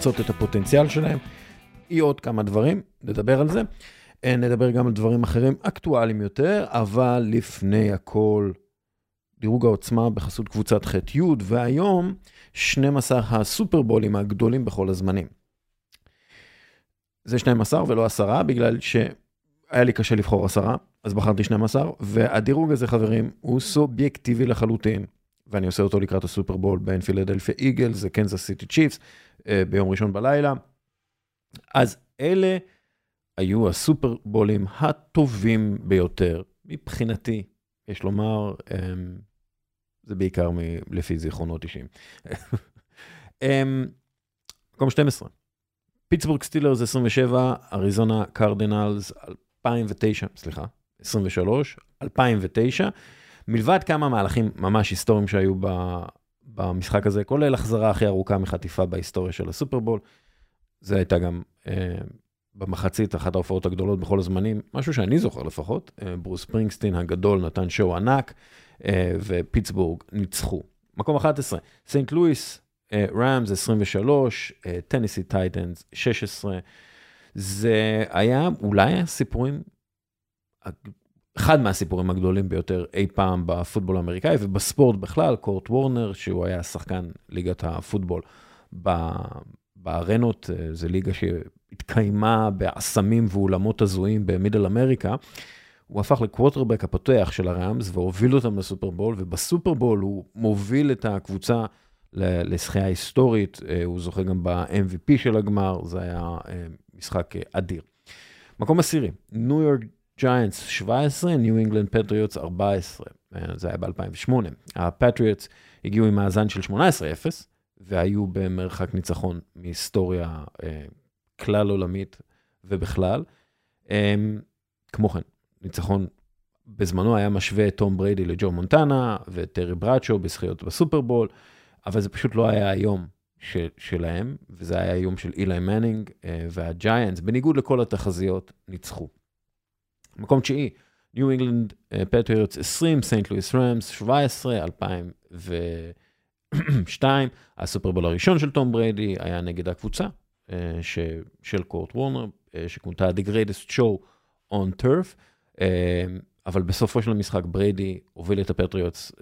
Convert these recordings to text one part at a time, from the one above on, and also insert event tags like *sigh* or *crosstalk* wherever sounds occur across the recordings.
למצות את הפוטנציאל שלהם. היא עוד כמה דברים, נדבר על זה. אה, נדבר גם על דברים אחרים אקטואליים יותר, אבל לפני הכל, דירוג העוצמה בחסות קבוצת ח'-י', והיום 12 הסופרבולים הגדולים בכל הזמנים. זה 12 ולא 10, בגלל שהיה לי קשה לבחור 10, אז בחרתי 12, והדירוג הזה, חברים, הוא סובייקטיבי לחלוטין. ואני עושה אותו לקראת הסופרבול בין פילדלפיה איגלס לקנזס סיטי צ'יפס, ביום ראשון בלילה. אז אלה היו הסופרבולים הטובים ביותר, מבחינתי, יש לומר, אמ, זה בעיקר לפי זיכרונות אישיים. *laughs* אמ, מקום 12, פיטסבורג סטילרס 27, אריזונה קרדינלס 2009, סליחה, 23, 2009. מלבד כמה מהלכים ממש היסטוריים שהיו במשחק הזה, כולל החזרה הכי ארוכה מחטיפה בהיסטוריה של הסופרבול, זה הייתה גם אה, במחצית אחת ההופעות הגדולות בכל הזמנים, משהו שאני זוכר לפחות, אה, ברוס ספרינגסטין הגדול נתן show ענק, אה, ופיטסבורג ניצחו. מקום 11, סנט לואיס, ראמס 23, טניסי טייטנס 16. זה היה אולי הסיפורים אחד מהסיפורים הגדולים ביותר אי פעם בפוטבול האמריקאי ובספורט בכלל, קורט וורנר, שהוא היה שחקן ליגת הפוטבול בארנות, אה, זו ליגה שהתקיימה באסמים ואולמות הזויים במידל אמריקה. הוא הפך לקווטרבק הפותח של הראמס והוביל אותם לסופרבול, ובסופרבול הוא מוביל את הקבוצה לשחייה היסטורית, אה, הוא זוכה גם ב-MVP של הגמר, זה היה אה, משחק אדיר. מקום עשירי, ניו יורק ג'יינטס 17, ניו אינגלנד פטריוטס 14, זה היה ב-2008. הפטריוטס הגיעו עם מאזן של 18-0, והיו במרחק ניצחון מהיסטוריה אה, כלל עולמית ובכלל. אה, כמו כן, ניצחון בזמנו היה משווה את תום בריידי לג'ו מונטנה וטרי בראדשו בזכיות בסופרבול, אבל זה פשוט לא היה היום של, שלהם, וזה היה היום של אילי מנינג אה, והג'יינטס, בניגוד לכל התחזיות, ניצחו. מקום תשיעי, ניו אינגלנד פטריוטס 20, סנט לואיס רמס 17, 2002, הסופרבול הראשון של תום בריידי היה נגד הקבוצה אה, ש, של קורט וורנר, אה, שכונתה The Greatest Show on Turf, אה, אבל בסופו של המשחק בריידי הוביל את הפטריוטס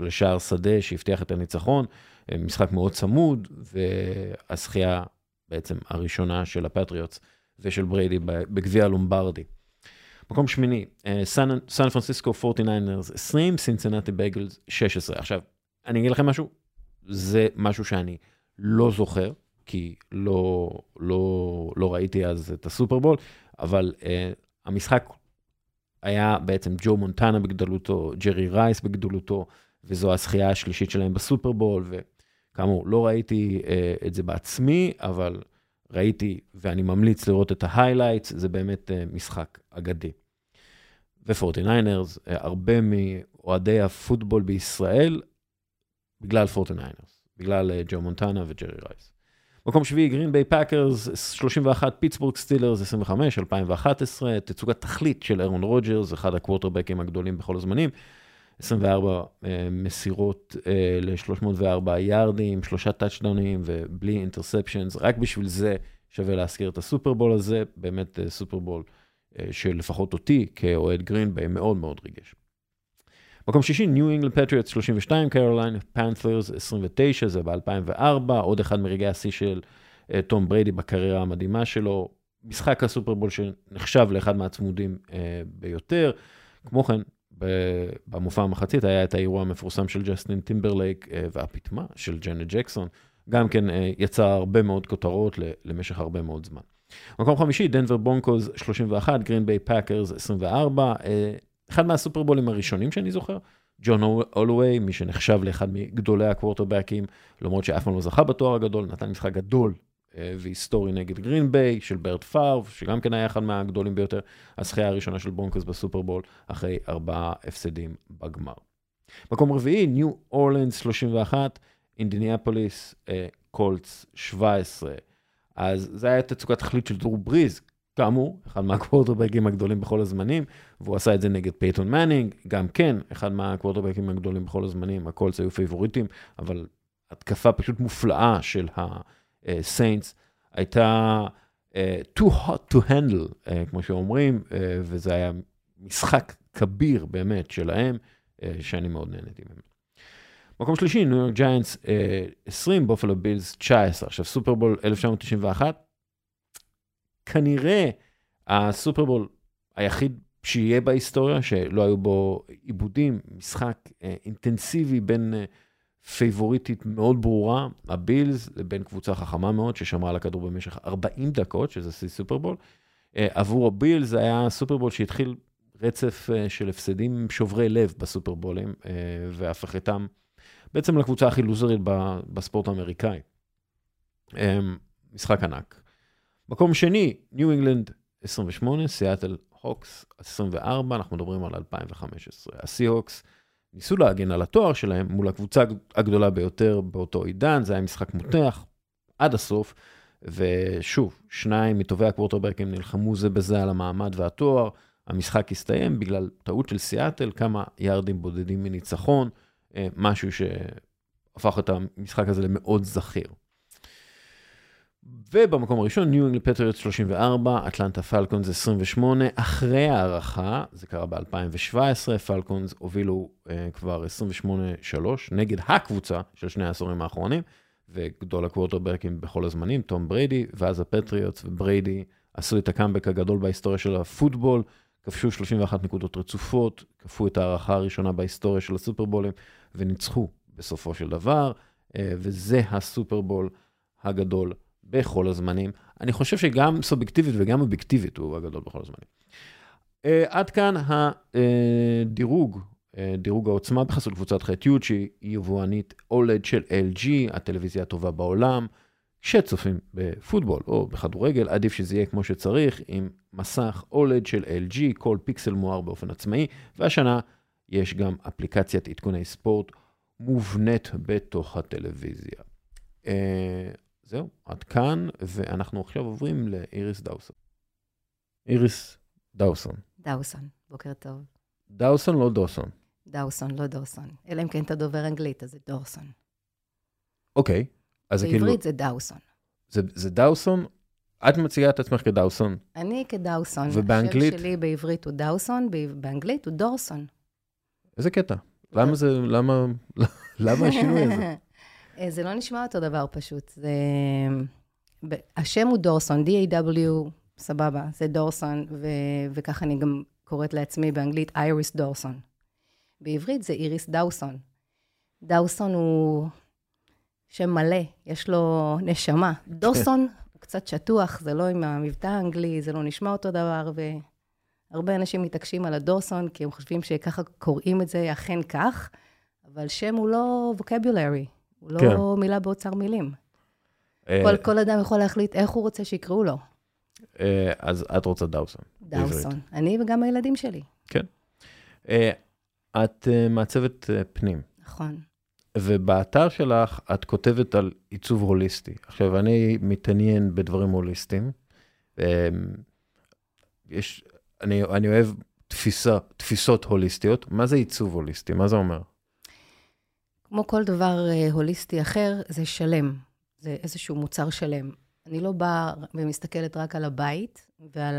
לשער שדה שהבטיח את הניצחון, משחק מאוד צמוד, והזכייה בעצם הראשונה של הפטריוטס ושל בריידי בגביע לומברדי. מקום שמיני, סן פרנסיסקו 49ers 20, סינסינטי בנגלס 16. עכשיו, אני אגיד לכם משהו, זה משהו שאני לא זוכר, כי לא, לא, לא ראיתי אז את הסופרבול, אבל אה, המשחק היה בעצם ג'ו מונטנה בגדולתו, ג'רי רייס בגדולתו, וזו הזכייה השלישית שלהם בסופרבול, וכאמור, לא ראיתי אה, את זה בעצמי, אבל ראיתי, ואני ממליץ לראות את ה highlights, זה באמת אה, משחק אגדי. ו-49ers, אה, הרבה מאוהדי הפוטבול בישראל, בגלל 49ers, בגלל אה, ג'ו מונטנה וג'רי רייס. מקום שביעי, גרין ביי פאקרס, 31, פיטסבורג סטילרס, 25, 2011, תצוגת תכלית של ארון רודג'רס, אחד הקוורטרבקים הגדולים בכל הזמנים. 24 אה, מסירות אה, ל-304 יארדים, שלושה טאצ'דאונים ובלי interceptions, רק בשביל זה שווה להזכיר את הסופרבול הזה, באמת אה, סופרבול שלפחות אותי כאוהד גרינביי מאוד מאוד ריגש. מקום שישי, New England Patriots 32, קרולינה פנת'רס 29, זה ב-2004, עוד אחד מרגעי השיא של תום בריידי בקריירה המדהימה שלו, משחק הסופרבול שנחשב לאחד מהצמודים ביותר. כמו כן, במופע המחצית היה את האירוע המפורסם של ג'סטין טימברלייק אה, והפטמה של ג'נט ג'קסון, גם כן אה, יצר הרבה מאוד כותרות למשך הרבה מאוד זמן. מקום חמישי, דנבר ברונקוס 31, גרין ביי פאקרס 24, אחד מהסופרבולים הראשונים שאני זוכר, ג'ון אולווי, מי שנחשב לאחד מגדולי הקוורטרבקים, למרות שאף פעם לא זכה בתואר הגדול, נתן משחק גדול אה, והיסטורי נגד גרין ביי של ברט פארב, שגם כן היה אחד מהגדולים ביותר, הזכייה הראשונה של ברונקוס בסופרבול, אחרי ארבעה הפסדים בגמר. מקום רביעי, ניו אורלנס 31, אינדיניאפוליס קולטס 17. אז זה היה תצוגת תכלית של דרו בריס, כאמור, אחד מהקוורטרבקים הגדולים בכל הזמנים, והוא עשה את זה נגד פייתון מנינג, גם כן, אחד מהקוורטרבקים הגדולים בכל הזמנים, הקולטס היו פייבוריטים, אבל התקפה פשוט מופלאה של הסיינטס, הייתה uh, too hot to handle, uh, כמו שאומרים, וזה היה משחק כביר באמת שלהם, שאני מאוד נהניתי ממנו. מקום שלישי, ניו יורק ג'יינטס 20, בופלו בילס 19. עכשיו, סופרבול 1991, כנראה הסופרבול היחיד שיהיה בהיסטוריה, שלא היו בו עיבודים, משחק אה, אינטנסיבי בין אה, פייבוריטית מאוד ברורה, הבילס, לבין קבוצה חכמה מאוד, ששמרה על הכדור במשך 40 דקות, שזה שיא סופרבול. אה, עבור הבילס זה היה סופרבול שהתחיל רצף אה, של הפסדים שוברי לב בסופרבולים, אה, והפך איתם בעצם לקבוצה הכי לוזרית בספורט האמריקאי. משחק ענק. מקום שני, ניו אינגלנד 28, סיאטל סיהוקס 24, אנחנו מדברים על 2015. הסי-הוקס ניסו להגן על התואר שלהם מול הקבוצה הגדולה ביותר באותו עידן, זה היה משחק מותח עד הסוף, ושוב, שניים מטובי הקוורטרברקים נלחמו זה בזה על המעמד והתואר, המשחק הסתיים בגלל טעות של סיאטל, כמה יארדים בודדים מניצחון, אה, משהו שהפך את המשחק הזה למאוד זכיר. ובמקום הראשון, ניו אינגלנד פטריוטס 34, אטלנטה פלקונס 28, אחרי הארכה, זה קרה ב-2017, פלקונס הובילו אה, כבר 28-3 נגד הקבוצה של שני העשורים האחרונים, וגדול הקוורטרברקים בכל הזמנים, תום בריידי, ואז הפטריוטס ובריידי עשו את הקאמבק הגדול בהיסטוריה של הפוטבול, כבשו 31 נקודות רצופות, כפו את ההארכה הראשונה בהיסטוריה של הסופרבולים, וניצחו בסופו של דבר, אה, וזה הסופרבול הגדול בכל הזמנים. אני חושב שגם סובייקטיבית וגם אובייקטיבית הוא הגדול בכל הזמנים. Uh, עד כאן הדירוג, uh, דירוג העוצמה בחסות קבוצת ח'-י' שהיא יבואנית אולד של LG, הטלוויזיה הטובה בעולם. כשצופים בפוטבול או בכדורגל, עדיף שזה יהיה כמו שצריך, עם מסך אולד של LG, כל פיקסל מואר באופן עצמאי, והשנה יש גם אפליקציית עדכוני ספורט מובנית בתוך הטלוויזיה. Uh, זהו, עד כאן, ואנחנו עכשיו עוברים לאיריס דאוסון. איריס דאוסון. דאוסון, בוקר טוב. דאוסון, לא דוסון. דאוסון, לא דורסון. אלא אם כן אתה דובר אנגלית, אז זה דורסון. אוקיי, אז זה כאילו... בעברית זה דאוסון. זה, זה דאוסון? את מציגה את עצמך כדאוסון. אני כדאוסון. ובאנגלית? השם שלי בעברית הוא דאוסון, באנגלית הוא דורסון. איזה קטע? למה זה, למה, למה השינוי הזה? *laughs* אה, זה לא נשמע אותו דבר פשוט. זה... השם הוא דורסון, D-A-W, סבבה, זה דורסון, ו... וככה אני גם קוראת לעצמי באנגלית אייריס דורסון. בעברית זה איריס דאוסון. דאוסון הוא שם מלא, יש לו נשמה. דוסון הוא קצת שטוח, זה לא עם המבטא האנגלי, זה לא נשמע אותו דבר, והרבה אנשים מתעקשים על הדורסון, כי הם חושבים שככה קוראים את זה אכן כך, אבל שם הוא לא ווקבולרי. הוא לא כן. מילה באוצר מילים. אה, כל, כל אדם יכול להחליט איך הוא רוצה שיקראו לו. אה, אז את רוצה דאוסון. דאוסון. אני וגם הילדים שלי. כן. אה, את מעצבת פנים. נכון. ובאתר שלך את כותבת על עיצוב הוליסטי. עכשיו, אני מתעניין בדברים הוליסטיים. יש, אני, אני אוהב תפיסה, תפיסות הוליסטיות. מה זה עיצוב הוליסטי? מה זה אומר? כמו כל דבר אה, הוליסטי אחר, זה שלם. זה איזשהו מוצר שלם. אני לא באה ומסתכלת רק על הבית ועל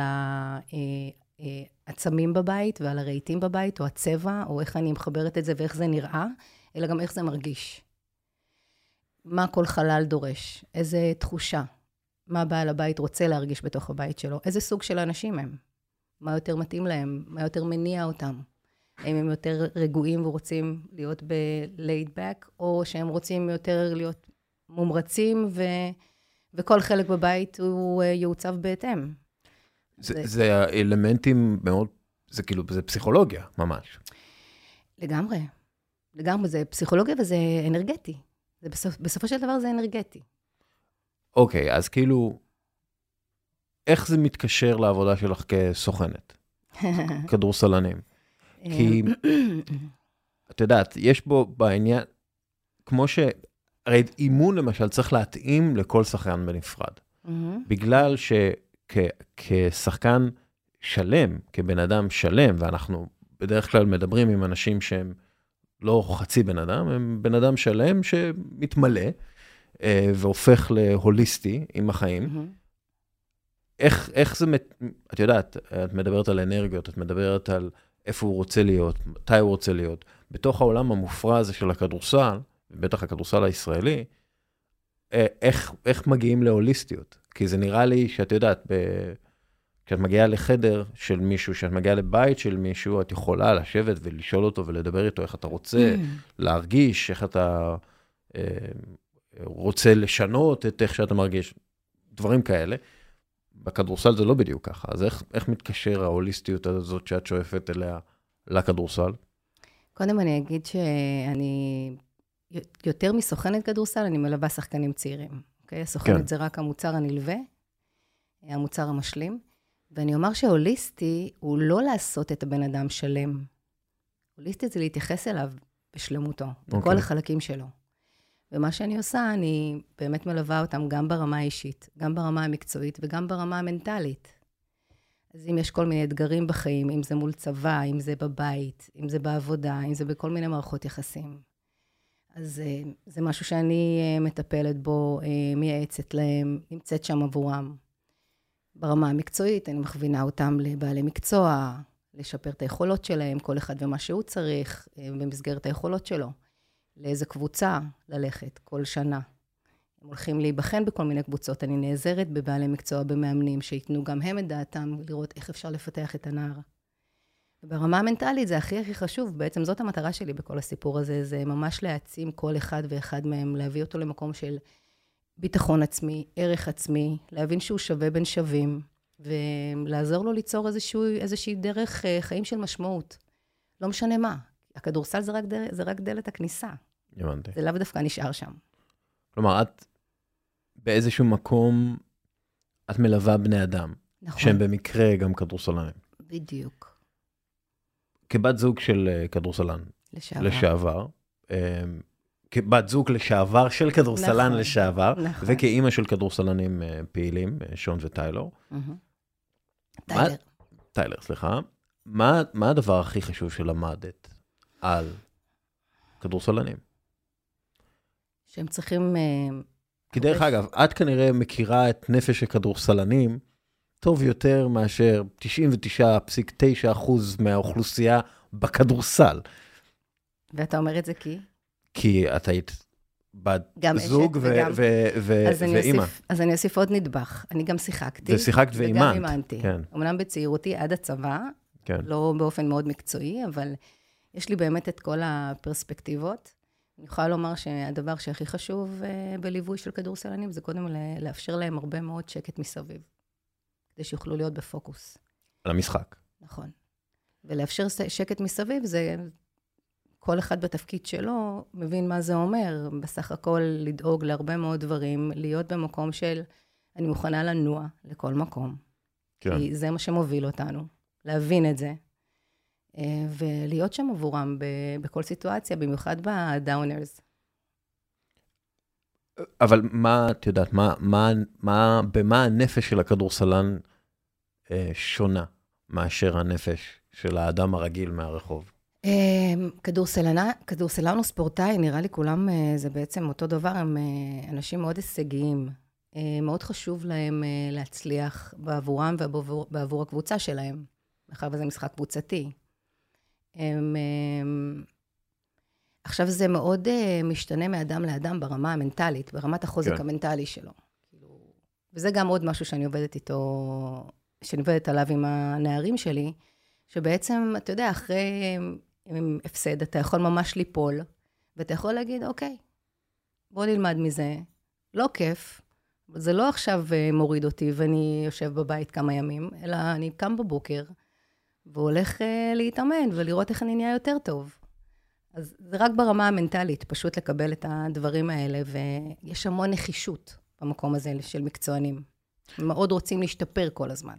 העצמים אה, אה, בבית ועל הרהיטים בבית, או הצבע, או איך אני מחברת את זה ואיך זה נראה, אלא גם איך זה מרגיש. מה כל חלל דורש, איזה תחושה, מה בעל הבית רוצה להרגיש בתוך הבית שלו, איזה סוג של אנשים הם, מה יותר מתאים להם, מה יותר מניע אותם. האם הם יותר רגועים ורוצים להיות ב-laid back, או שהם רוצים יותר להיות מומרצים, ו... וכל חלק בבית הוא אה, יעוצב בהתאם. זה, זה... זה אלמנטים מאוד, זה כאילו, זה פסיכולוגיה, ממש. לגמרי. לגמרי, זה פסיכולוגיה וזה אנרגטי. זה בסופ, בסופו של דבר זה אנרגטי. אוקיי, אז כאילו, איך זה מתקשר לעבודה שלך כסוכנת? *laughs* כדורסלנים. כי, *clears throat* את יודעת, יש בו בעניין, כמו ש... הרי אימון למשל צריך להתאים לכל שחקן בנפרד. בגלל שכשחקן שלם, כבן אדם שלם, ואנחנו בדרך כלל מדברים עם אנשים שהם לא חצי בן אדם, הם בן אדם שלם שמתמלא אה, והופך להוליסטי עם החיים. איך, איך זה, מת- את יודעת, את מדברת על אנרגיות, את מדברת על איפה הוא רוצה להיות, מתי הוא רוצה להיות. בתוך העולם המופרע הזה של הכדורסל, בטח הכדורסל הישראלי, איך, איך מגיעים להוליסטיות? כי זה נראה לי שאת יודעת, ב... כשאת מגיעה לחדר של מישהו, כשאת מגיעה לבית של מישהו, את יכולה לשבת ולשאול אותו ולדבר איתו איך אתה רוצה, להרגיש, איך אתה אה, רוצה לשנות את איך שאתה מרגיש, דברים כאלה. בכדורסל זה לא בדיוק ככה, אז איך, איך מתקשר ההוליסטיות הזאת שאת שואפת אליה לכדורסל? קודם אני אגיד שאני יותר מסוכנת כדורסל, אני מלווה שחקנים צעירים. אוקיי? הסוכנת כן. זה רק המוצר הנלווה, המוצר המשלים. ואני אומר שהוליסטי הוא לא לעשות את הבן אדם שלם. הוליסטי זה להתייחס אליו בשלמותו, בכל אוקיי. החלקים שלו. ומה שאני עושה, אני באמת מלווה אותם גם ברמה האישית, גם ברמה המקצועית וגם ברמה המנטלית. אז אם יש כל מיני אתגרים בחיים, אם זה מול צבא, אם זה בבית, אם זה בעבודה, אם זה בכל מיני מערכות יחסים. אז אה, זה משהו שאני אה, מטפלת בו, אה, מייעצת להם, נמצאת שם עבורם. ברמה המקצועית, אני מכווינה אותם לבעלי מקצוע, לשפר את היכולות שלהם, כל אחד ומה שהוא צריך, במסגרת היכולות שלו. לאיזה קבוצה ללכת כל שנה. הם הולכים להיבחן בכל מיני קבוצות. אני נעזרת בבעלי מקצוע, במאמנים, שייתנו גם הם את דעתם, לראות איך אפשר לפתח את הנער. וברמה המנטלית זה הכי הכי חשוב, בעצם זאת המטרה שלי בכל הסיפור הזה, זה ממש להעצים כל אחד ואחד מהם, להביא אותו למקום של ביטחון עצמי, ערך עצמי, להבין שהוא שווה בין שווים, ולעזור לו ליצור איזשהו, איזושהי דרך אה, חיים של משמעות. לא משנה מה. הכדורסל זה רק, דל, זה רק דלת הכניסה, הבנתי. זה לאו דווקא נשאר שם. כלומר, את באיזשהו מקום, את מלווה בני אדם, נכון, שהם במקרה גם כדורסלנים. בדיוק. כבת זוג של אה, כדורסלן לשעבר. לשעבר, אה, כבת זוג לשעבר של כדורסלן נכון, לשעבר, נכון. וכאימא של כדורסלנים אה, פעילים, אה, שון וטיילור. מה- טיילר. טיילר, סליחה. מה, מה הדבר הכי חשוב שלמדת על כדורסלנים? שהם צריכים... אה, כי דרך אוקיי. אגב, את כנראה מכירה את נפש הכדורסלנים טוב יותר מאשר 99.9% מהאוכלוסייה בכדורסל. ואתה אומר את זה כי? כי את היית בת זוג ואימא. אוסיף- אז אני אוסיף עוד נדבך. אני גם שיחקתי. ושיחקת ואימנת. וגם אימנתי. כן, אמנם בצעירותי עד הצבא, כן. לא באופן מאוד מקצועי, אבל יש לי באמת את כל הפרספקטיבות. אני יכולה לומר שהדבר שהכי חשוב אה, בליווי של כדורסלנים זה קודם לאפשר להם הרבה מאוד שקט מסביב, כדי שיוכלו להיות בפוקוס. על המשחק. נכון. ולאפשר שקט מסביב זה, כל אחד בתפקיד שלו מבין מה זה אומר. בסך הכל לדאוג להרבה מאוד דברים, להיות במקום של אני מוכנה לנוע לכל מקום. כן. כי זה מה שמוביל אותנו, להבין את זה, ולהיות שם עבורם בכל סיטואציה, במיוחד בדאונרס. אבל מה, את יודעת, מה, מה, מה, במה הנפש של הכדורסלן אה, שונה מאשר הנפש של האדם הרגיל מהרחוב? אה, כדורסלנה, כדורסלן או ספורטאי, נראה לי כולם, אה, זה בעצם אותו דבר, הם אה, אנשים מאוד הישגיים. אה, מאוד חשוב להם אה, להצליח בעבורם ובעבור בעבור הקבוצה שלהם, מאחר וזה משחק קבוצתי. הם, עכשיו זה מאוד אה, משתנה מאדם לאדם ברמה המנטלית, ברמת החוזק כן. המנטלי שלו. כאילו, וזה גם עוד משהו שאני עובדת איתו, שאני עובדת עליו עם הנערים שלי, שבעצם, אתה יודע, אחרי עם הפסד, אתה יכול ממש ליפול, ואתה יכול להגיד, אוקיי, בוא נלמד מזה. לא כיף, זה לא עכשיו אה, מוריד אותי ואני יושב בבית כמה ימים, אלא אני קם בבוקר והולך אה, להתאמן ולראות איך אני נהיה יותר טוב. אז זה רק ברמה המנטלית, פשוט לקבל את הדברים האלה, ויש המון נחישות במקום הזה של מקצוענים. הם מאוד רוצים להשתפר כל הזמן.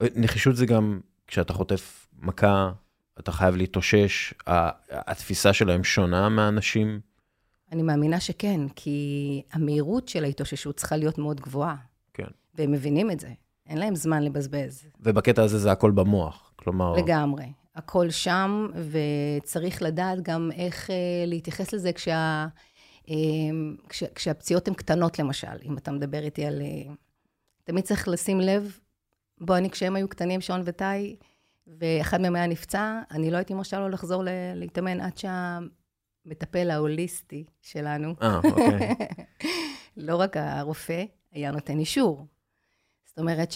נחישות זה גם כשאתה חוטף מכה, אתה חייב להתאושש, התפיסה שלהם שונה מאנשים. אני מאמינה שכן, כי המהירות של ההתאוששות צריכה להיות מאוד גבוהה. כן. והם מבינים את זה. אין להם זמן לבזבז. ובקטע הזה זה הכל במוח. כלומר, לגמרי. הכל שם, וצריך לדעת גם איך uh, להתייחס לזה כשה, uh, כש, כשהפציעות הן קטנות, למשל. אם אתה מדבר איתי על... Uh, תמיד צריך לשים לב, בוא, אני, כשהם היו קטנים, שון וטאי, ואחד מהם היה נפצע, אני לא הייתי מרשה לו לחזור להתאמן עד שהמטפל ההוליסטי שלנו, אה, אוקיי. *laughs* לא רק הרופא, היה נותן אישור. זאת אומרת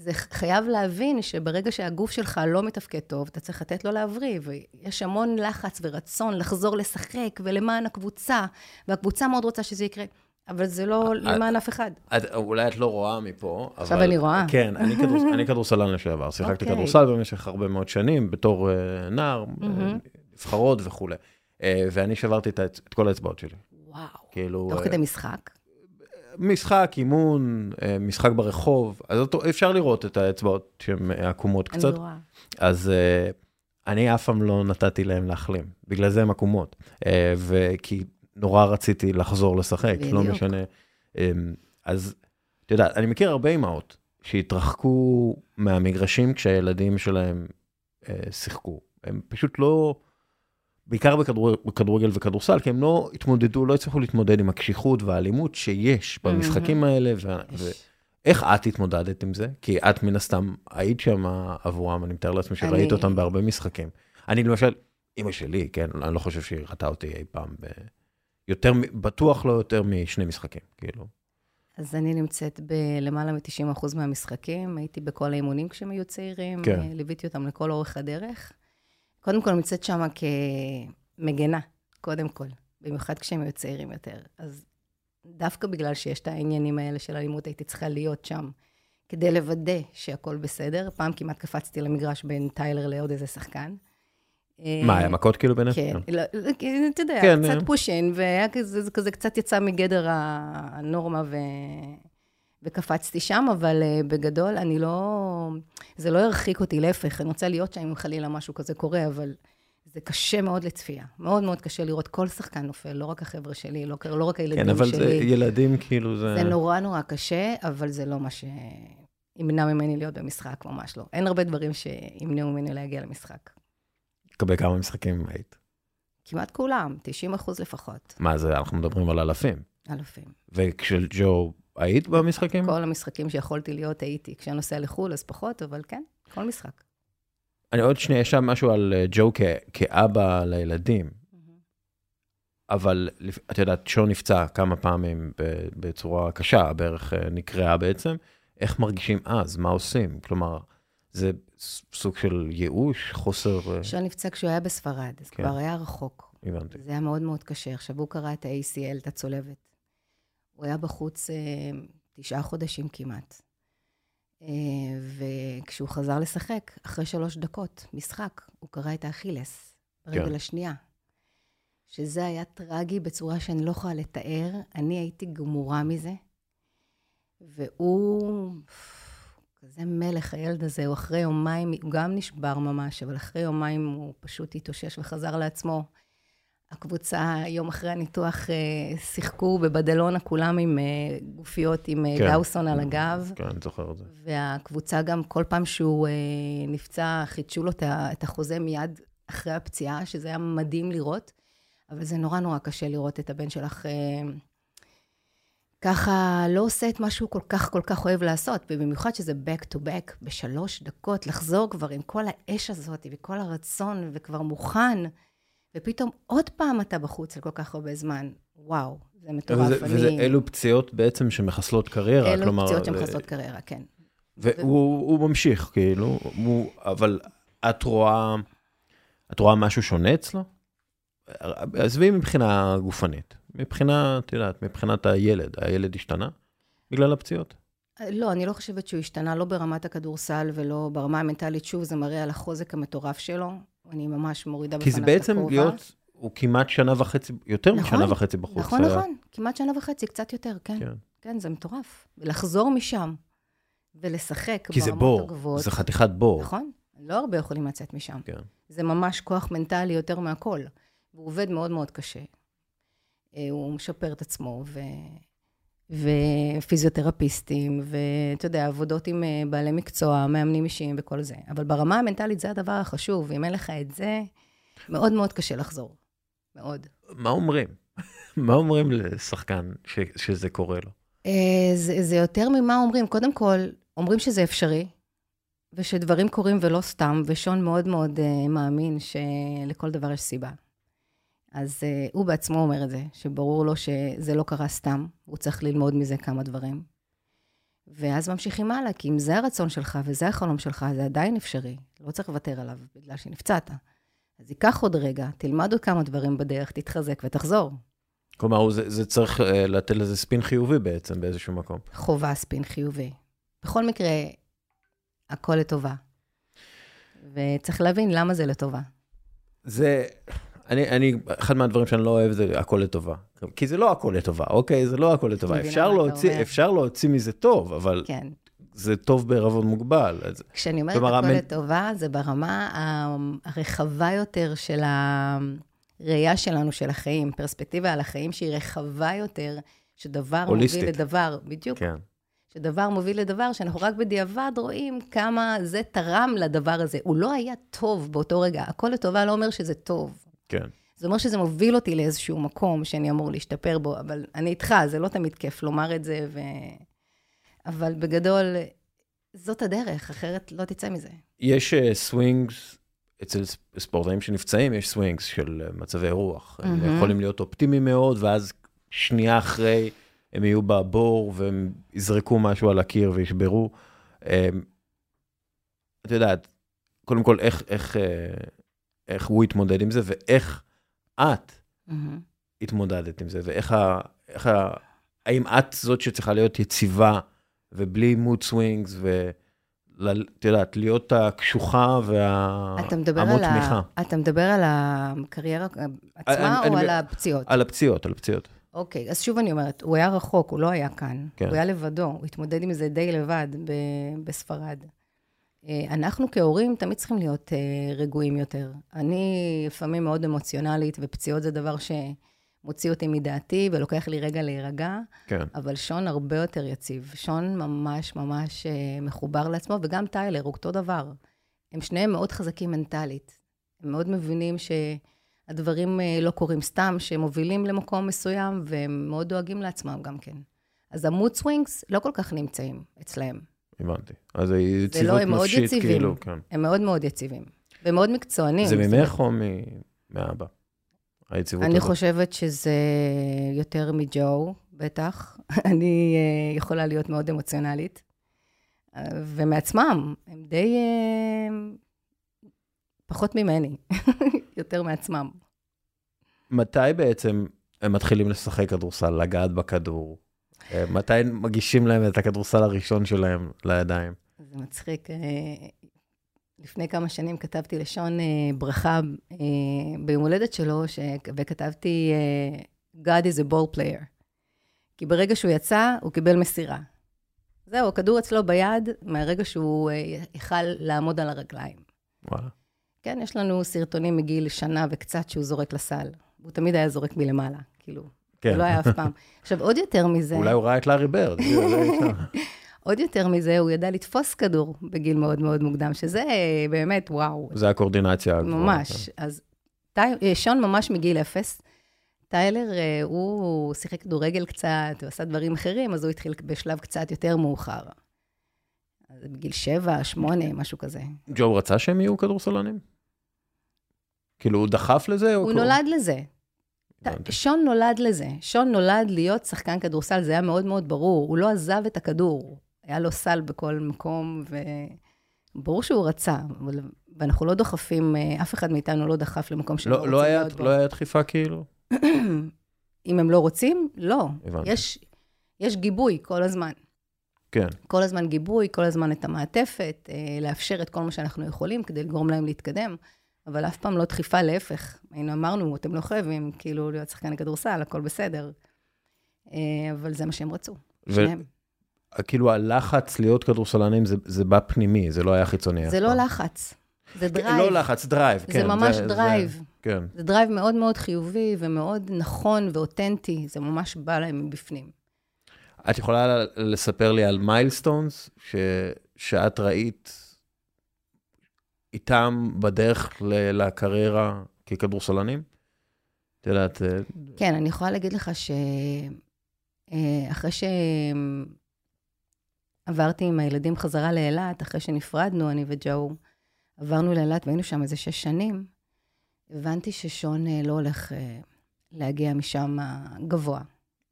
שזה חייב להבין שברגע שהגוף שלך לא מתפקד טוב, אתה צריך לתת לו להבריא, ויש המון לחץ ורצון לחזור לשחק ולמען הקבוצה, והקבוצה מאוד רוצה שזה יקרה. אבל זה לא למען אף אחד. את, אולי את לא רואה מפה, אבל... עכשיו אני רואה. כן, אני, *laughs* כדור, אני כדורסלן לשעבר. שיחקתי okay. אוקיי. כדורסל במשך הרבה מאוד שנים, בתור uh, נער, mm-hmm. נבחרות וכולי. Uh, ואני שברתי את, את כל האצבעות שלי. וואו. כאילו... תוך כדי משחק? משחק, אימון, uh, משחק ברחוב. אז אפשר לראות את האצבעות שהן עקומות קצת. רואה. אז uh, אני אף פעם לא נתתי להם להחלים. בגלל זה הן עקומות. Uh, וכי... נורא רציתי לחזור לשחק, לא בדיוק. לא משנה. אמ, אז, את יודעת, אני מכיר הרבה אמהות שהתרחקו מהמגרשים כשהילדים שלהם אה, שיחקו. הם פשוט לא, בעיקר בכדור, בכדורגל וכדורסל, כי הם לא התמודדו, לא הצליחו להתמודד עם הקשיחות והאלימות שיש במשחקים האלה. ו... ו... איך את התמודדת עם זה? כי את מן הסתם היית שם עבורם, אני מתאר לעצמי שראית אני... אותם בהרבה משחקים. אני למשל, אימא שלי, כן, אני לא חושב שהיא ראתה אותי אי פעם ב... יותר, בטוח לא יותר משני משחקים, כאילו. אז אני נמצאת בלמעלה מ-90% מהמשחקים, הייתי בכל האימונים כשהם היו צעירים, כן. אה, ליוויתי אותם לכל אורך הדרך. קודם כל, נמצאת שם כמגנה, קודם כל, במיוחד כשהם היו צעירים יותר. אז דווקא בגלל שיש את העניינים האלה של אלימות, הייתי צריכה להיות שם כדי לוודא שהכול בסדר. פעם כמעט קפצתי למגרש בין טיילר לעוד איזה שחקן. מה, היה מכות כאילו ביניהם? כן, לא, לא, אתה יודע, כן, קצת פושין, והיה כזה, כזה קצת יצא מגדר הנורמה, ו... וקפצתי שם, אבל uh, בגדול, אני לא... זה לא הרחיק אותי, להפך, אני רוצה להיות שם אם חלילה משהו כזה קורה, אבל זה קשה מאוד לצפייה. מאוד מאוד קשה לראות כל שחקן נופל, לא רק החבר'ה שלי, לא, לא רק הילדים שלי. כן, אבל שלי. זה ילדים, כאילו זה... זה נורא נורא קשה, אבל זה לא מה שימנע ממני להיות במשחק, ממש לא. אין הרבה דברים שימנעו ממני להגיע למשחק. לגבי כמה משחקים היית? כמעט כולם, 90 אחוז לפחות. מה זה, אנחנו מדברים על אלפים. אלפים. וכשל ג'ו, היית במשחקים? כל המשחקים שיכולתי להיות הייתי. כשאני נוסע לחו"ל אז פחות, אבל כן, כל משחק. אני עוד שנייה, יש שם משהו על אה, ג'ו כ- כאבא לילדים. אבל את יודעת, שון נפצע כמה פעמים בצורה קשה, בערך אה, נקרעה בעצם. איך מרגישים אז? מה עושים? כלומר, זה סוג של ייאוש, חוסר... אה, שון נפצע כשהוא היה בספרד, אז כן. כבר היה רחוק. הבנתי. זה היה מאוד מאוד קשה. עכשיו, הוא קרא את ה-ACL, את הצולבת. הוא היה בחוץ אה, תשעה חודשים כמעט. אה, וכשהוא חזר לשחק, אחרי שלוש דקות, משחק, הוא קרא את האכילס, ברגל כן. השנייה. שזה היה טרגי בצורה שאני לא יכולה לתאר. אני הייתי גמורה מזה. והוא... כזה מלך, הילד הזה, הוא אחרי יומיים, הוא גם נשבר ממש, אבל אחרי יומיים הוא פשוט התאושש וחזר לעצמו. הקבוצה, יום אחרי הניתוח, אה, שיחקו בבדלונה, כולם עם אה, גופיות, עם אה, כן. דאוסון על הגב. כן, אני זוכר את זה. והקבוצה גם, כל פעם שהוא נפצע, חידשו לו את החוזה מיד אחרי הפציעה, שזה היה מדהים לראות. אבל זה נורא נורא קשה לראות את הבן שלך ככה לא עושה את מה שהוא כל כך כל כך אוהב לעשות, ובמיוחד שזה back to back, בשלוש דקות, לחזור כבר עם כל האש הזאת וכל הרצון, וכבר מוכן, ופתאום עוד פעם אתה בחוץ על כל כך הרבה זמן. וואו, זה מטורף. וזה, אני... וזה אלו פציעות בעצם שמחסלות קריירה, אלו כלומר... אלו פציעות שמחסלות קריירה, כן. והוא ו... ממשיך, כאילו, הוא, אבל את רואה, את רואה משהו שונה אצלו? עזבי מבחינה גופנית. מבחינה, את יודעת, מבחינת הילד, הילד השתנה בגלל הפציעות? לא, אני לא חושבת שהוא השתנה, לא ברמת הכדורסל ולא ברמה המנטלית. שוב, זה מראה על החוזק המטורף שלו. אני ממש מורידה בפניו את הכובע. כי זה בעצם להיות, הוא כמעט שנה וחצי, יותר נכון, משנה וחצי בחוץ. נכון, היה... נכון, כמעט שנה וחצי, קצת יותר, כן. כן, כן זה מטורף. לחזור משם ולשחק ברמות הגבוהות. כי זה בור, זה חתיכת בור. נכון, לא הרבה יכולים לצאת משם. כן. זה ממש כוח מנטלי יותר מהכל. והוא עובד מאוד מאוד קשה. אה, הוא משפר את עצמו, ו... ופיזיותרפיסטים, ואתה יודע, עבודות עם אה, בעלי מקצוע, מאמנים אישיים וכל זה. אבל ברמה המנטלית זה הדבר החשוב, ואם אין לך את זה, מאוד מאוד קשה לחזור. מאוד. מה אומרים? *laughs* מה אומרים לשחקן ש, שזה קורה לו? אה, זה, זה יותר ממה אומרים. קודם כל, אומרים שזה אפשרי, ושדברים קורים ולא סתם, ושון מאוד מאוד uh, מאמין שלכל דבר יש סיבה. אז uh, הוא בעצמו אומר את זה, שברור לו שזה לא קרה סתם, הוא צריך ללמוד מזה כמה דברים. ואז ממשיכים הלאה, כי אם זה הרצון שלך וזה החלום שלך, זה עדיין אפשרי. לא צריך לוותר עליו בגלל שנפצעת. אז ייקח עוד רגע, תלמד עוד כמה דברים בדרך, תתחזק ותחזור. כלומר, זה, זה צריך uh, לתת לזה ספין חיובי בעצם באיזשהו מקום. חובה ספין חיובי. בכל מקרה, הכל לטובה. וצריך להבין למה זה לטובה. זה, אני, אני, אחד מהדברים שאני לא אוהב זה הכל לטובה. כי זה לא הכל לטובה, אוקיי? זה לא הכל לטובה. אפשר להוציא, אפשר להוציא מזה טוב, אבל כן. זה טוב בערבון מוגבל. אז, כשאני אומרת הכל המ... לטובה, זה ברמה הרחבה יותר של הראייה שלנו של החיים, פרספקטיבה על החיים שהיא רחבה יותר, שדבר הוליסטית. מוביל לדבר, בדיוק. כן. שדבר מוביל לדבר, שאנחנו רק בדיעבד רואים כמה זה תרם לדבר הזה. הוא לא היה טוב באותו רגע. הכל לטובה לא אומר שזה טוב. כן. זה אומר שזה מוביל אותי לאיזשהו מקום שאני אמור להשתפר בו, אבל אני איתך, זה לא תמיד כיף לומר את זה, ו... אבל בגדול, זאת הדרך, אחרת לא תצא מזה. יש swings, אה, אצל ספורטאים שנפצעים, יש swings של אה, מצבי רוח. אמ-המ. הם יכולים להיות אופטימיים מאוד, ואז שנייה אחרי... הם יהיו בבור והם יזרקו משהו על הקיר וישברו. אמ, את יודעת, קודם כל, איך, איך, אה, איך הוא התמודד עם זה, ואיך את mm-hmm. התמודדת עם זה, ואיך ה... איך ה... האם את זאת שצריכה להיות יציבה, ובלי מוד סווינגס, ו... את יודעת, להיות הקשוחה והעמוד תמיכה. אתה מדבר על הקריירה עצמה אני, או אני, על הפציעות? על הפציעות, על הפציעות. אוקיי, אז שוב אני אומרת, הוא היה רחוק, הוא לא היה כאן. כן. הוא היה לבדו, הוא התמודד עם זה די לבד ב- בספרד. אה, אנחנו כהורים תמיד צריכים להיות uh, רגועים יותר. אני לפעמים מאוד אמוציונלית, ופציעות זה דבר שמוציא אותי מדעתי ולוקח לי רגע להירגע, כן. אבל שון הרבה יותר יציב. שון ממש ממש uh, מחובר לעצמו, וגם טיילר, הוא אותו דבר. הם שניהם מאוד חזקים מנטלית. הם מאוד מבינים ש... הדברים אה, לא קורים סתם, שהם מובילים למקום מסוים, והם מאוד דואגים לעצמם גם כן. אז המוד סווינגס לא כל כך נמצאים אצלהם. הבנתי. אז יציבות לא, נפשית, כאילו, כן. הם מאוד מאוד יציבים, ומאוד מקצוענים. זה ממך או מאבא? היציבות הזאת? אני חושבת שזה יותר מג'ו, בטח. *laughs* אני uh, יכולה להיות מאוד אמוציונלית. ומעצמם, הם די... Uh, פחות ממני, *laughs* יותר מעצמם. מתי בעצם הם מתחילים לשחק כדורסל, לגעת בכדור? אה, מתי מגישים להם את הכדורסל הראשון שלהם לידיים? זה מצחיק. אה, לפני כמה שנים כתבתי לשון אה, ברכה ביום הולדת שלו, וכתבתי God is a ball player. כי ברגע שהוא יצא, הוא קיבל מסירה. זהו, הכדור אצלו ביד, מהרגע שהוא יכל לעמוד על הרגליים. וואלה. כן, יש לנו סרטונים מגיל שנה וקצת שהוא זורק לסל. הוא תמיד היה זורק מלמעלה, כאילו. כן. לא היה אף פעם. עכשיו, עוד יותר מזה... אולי הוא ראה את לארי ברד. *laughs* עוד יותר מזה, הוא ידע לתפוס כדור בגיל מאוד מאוד מוקדם, שזה באמת, וואו. זה הקואורדינציה הגבוהה. ממש. כן. אז אה, שון ממש מגיל אפס. טיילר, אה, הוא שיחק כדורגל קצת, הוא עשה דברים אחרים, אז הוא התחיל בשלב קצת יותר מאוחר. אז בגיל שבע, שמונה, משהו כזה. ג'ו רצה שהם יהיו כדורסלנים? כאילו, הוא דחף לזה? הוא נולד לזה. שון נולד לזה. שון נולד להיות שחקן כדורסל, זה היה מאוד מאוד ברור. הוא לא עזב את הכדור. היה לו סל בכל מקום, וברור שהוא רצה, אבל... ואנחנו לא דוחפים, אה, אף אחד מאיתנו לא דחף למקום שלא לא, לא להיות בו. לא היה דחיפה כאילו? *clears throat* אם הם לא רוצים, לא. הבנתי. יש, יש גיבוי כל הזמן. כן. כל הזמן גיבוי, כל הזמן את המעטפת, אה, לאפשר את כל מה שאנחנו יכולים כדי לגרום להם להתקדם, אבל אף פעם לא דחיפה, להפך. היינו אמרנו, אתם לא חייבים כאילו להיות שחקני כדורסל, הכל בסדר. אה, אבל זה מה שהם רצו, ו... שניהם. כאילו הלחץ להיות כדורסלנים זה, זה בא פנימי, זה לא היה חיצוני. זה לא לחץ, זה כן, drive. לא לחץ, drive, כן. זה ממש זה, drive. זה, כן. זה drive מאוד מאוד חיובי ומאוד נכון ואותנטי, זה ממש בא להם מבפנים. את יכולה לספר לי על milestones שאת ראית איתם בדרך לקריירה ככדורסלנים? את יודעת... אה, כן, אני יכולה להגיד לך שאחרי שעברתי עם הילדים חזרה לאילת, אחרי שנפרדנו, אני וג'ו, עברנו לאילת והיינו שם איזה שש שנים, הבנתי ששון אה, לא הולך אה, להגיע משם גבוה.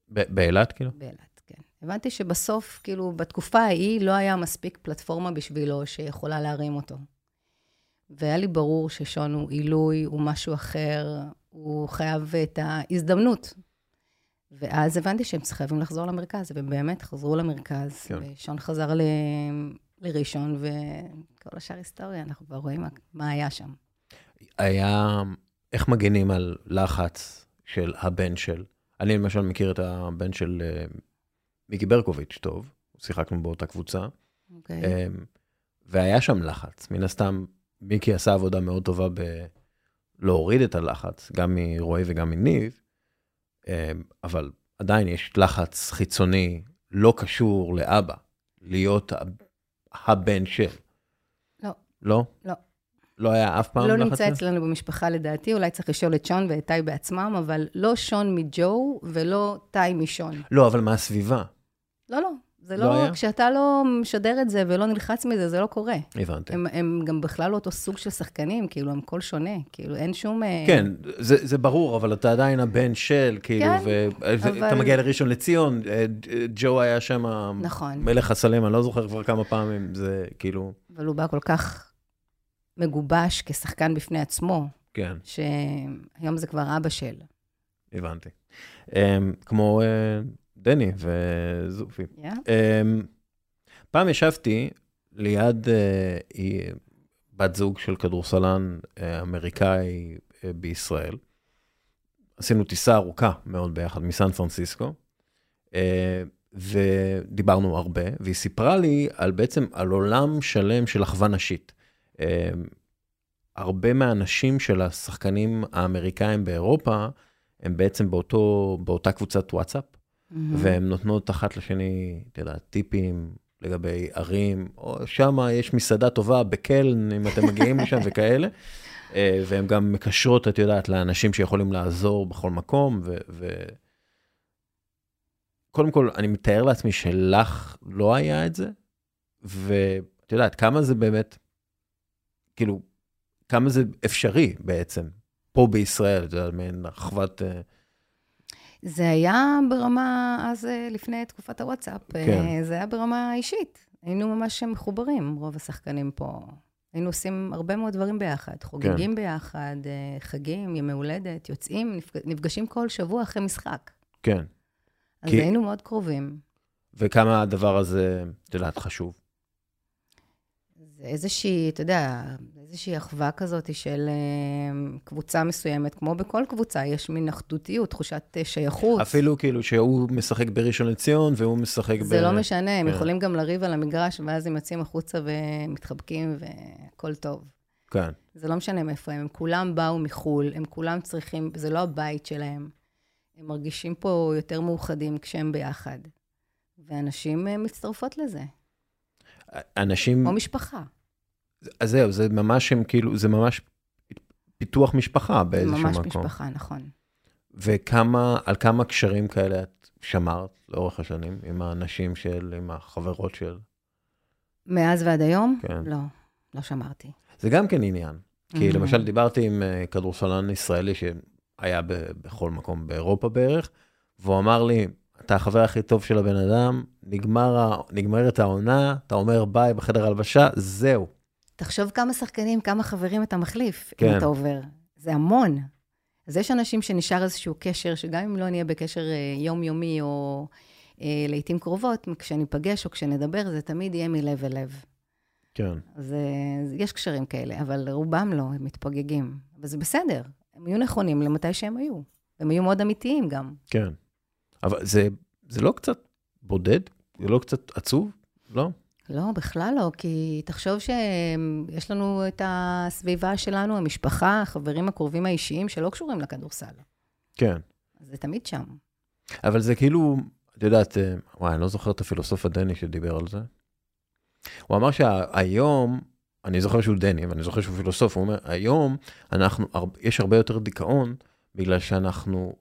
באילת, כאילו? באילת, כן. הבנתי שבסוף, כאילו, בתקופה ההיא לא היה מספיק פלטפורמה בשבילו שיכולה להרים אותו. והיה לי ברור ששון הוא עילוי, הוא משהו אחר, הוא חייב את ההזדמנות. ואז הבנתי שהם חייבים לחזור למרכז, והם באמת חזרו למרכז. כן. ושון חזר ל... לראשון, וכל השאר היסטוריה, אנחנו כבר רואים מה, מה היה שם. היה, איך מגנים על לחץ של הבן של, אני למשל מכיר את הבן של uh, מיקי ברקוביץ' טוב, שיחקנו באותה קבוצה, okay. אוקיי. um, והיה שם לחץ, מן הסתם מיקי עשה עבודה מאוד טובה בלהוריד את הלחץ, גם מרועי וגם מניב, אמ, אבל עדיין יש לחץ חיצוני לא קשור לאבא, להיות הבן של. לא. לא? לא. לא היה אף פעם לא לחץ? לא נמצא אצלנו במשפחה לדעתי, אולי צריך לשאול את שון ואת טאי בעצמם, אבל לא שון מג'ו ולא טאי משון. לא, אבל מהסביבה. לא, לא. זה לא, לא כשאתה לא משדר את זה ולא נלחץ מזה, זה לא קורה. הבנתי. הם, הם גם בכלל לא אותו סוג של שחקנים, כאילו, הם קול שונה, כאילו, אין שום... אה, כן, זה, זה ברור, אבל אתה עדיין הבן של, כאילו, כן, ואתה אבל... מגיע לראשון לציון, אה, ג'ו היה שם נכון. מלך הסלם, אני לא זוכר כבר כמה פעמים, זה כאילו... אבל הוא בא כל כך מגובש כשחקן בפני עצמו, כן. שהיום זה כבר אבא של. הבנתי. אמ, כמו... אה, דני וזופי. Yeah. Um, פעם ישבתי ליד uh, בת זוג של כדורסלן uh, אמריקאי uh, בישראל. עשינו טיסה ארוכה מאוד ביחד מסן פרנסיסקו, ודיברנו הרבה, והיא סיפרה לי על בעצם, על עולם שלם של אחווה נשית. Uh, הרבה מהאנשים של השחקנים האמריקאים באירופה, הם בעצם באותו, באותה קבוצת וואטסאפ. Mm-hmm. והן נותנות אחת לשני, אתה יודע, טיפים לגבי ערים, או שם יש מסעדה טובה בקלן, אם אתם מגיעים *laughs* לשם וכאלה. אה, והן גם מקשרות, את יודעת, לאנשים שיכולים לעזור בכל מקום, ו... ו... קודם כל, אני מתאר לעצמי שלך לא היה את זה, ואת יודעת, כמה זה באמת, כאילו, כמה זה אפשרי בעצם, פה בישראל, את יודעת, מעין אחוות... Uh, זה היה ברמה, אז אה, לפני תקופת הוואטסאפ, אה, כן. זה היה ברמה אישית. היינו ממש מחוברים, רוב השחקנים פה. היינו עושים הרבה מאוד דברים ביחד, חוגגים כן. ביחד, אה, חגים, ימי הולדת, יוצאים, נפגשים כל שבוע אחרי משחק. כן. אז כי... היינו מאוד קרובים. וכמה הדבר הזה, את יודעת, חשוב? זה איזושהי, אתה יודע, איזושהי אחווה כזאת של uh, קבוצה מסוימת, כמו בכל קבוצה, יש מין אחדותיות, תחושת uh, שייכות. אפילו כאילו שהוא משחק בראשון לציון והוא משחק זה ב... זה לא משנה, הם כן. יכולים גם לריב על המגרש, ואז הם יוצאים החוצה ומתחבקים והכל טוב. כן. זה לא משנה מאיפה הם, הם כולם באו מחו"ל, הם כולם צריכים, זה לא הבית שלהם. הם מרגישים פה יותר מאוחדים כשהם ביחד. ואנשים uh, מצטרפות לזה. אנשים... או משפחה. אז זהו, זה ממש הם כאילו, זה ממש פיתוח משפחה באיזשהו ממש מקום. ממש משפחה, נכון. וכמה, על כמה קשרים כאלה את שמרת לאורך השנים עם האנשים של, עם החברות של? מאז ועד היום? כן. לא, לא שמרתי. זה גם כן עניין. כי mm-hmm. למשל דיברתי עם אה, כדורסלן ישראלי שהיה בכל מקום באירופה בערך, והוא אמר לי, אתה החבר הכי טוב של הבן אדם, נגמר, נגמרת העונה, אתה אומר ביי בחדר הלבשה, זהו. תחשוב כמה שחקנים, כמה חברים אתה מחליף, כן. אם אתה עובר. זה המון. אז יש אנשים שנשאר איזשהו קשר, שגם אם לא נהיה בקשר אה, יומיומי או אה, לעיתים קרובות, כשניפגש או כשנדבר, זה תמיד יהיה מלב אל לב. כן. אז אה, יש קשרים כאלה, אבל רובם לא, הם מתפוגגים. אבל זה בסדר, הם יהיו נכונים למתי שהם היו. הם יהיו מאוד אמיתיים גם. כן. אבל זה, זה לא קצת בודד? זה לא קצת עצוב? לא? לא, בכלל לא, כי תחשוב שיש לנו את הסביבה שלנו, המשפחה, החברים הקרובים האישיים שלא קשורים לכדורסל. כן. זה תמיד שם. אבל זה כאילו, את יודעת, אה, וואי, אני לא זוכר את הפילוסוף הדני שדיבר על זה. הוא אמר שהיום, אני זוכר שהוא דני, ואני זוכר שהוא פילוסוף, הוא אומר, היום אנחנו, יש הרבה יותר דיכאון, בגלל שאנחנו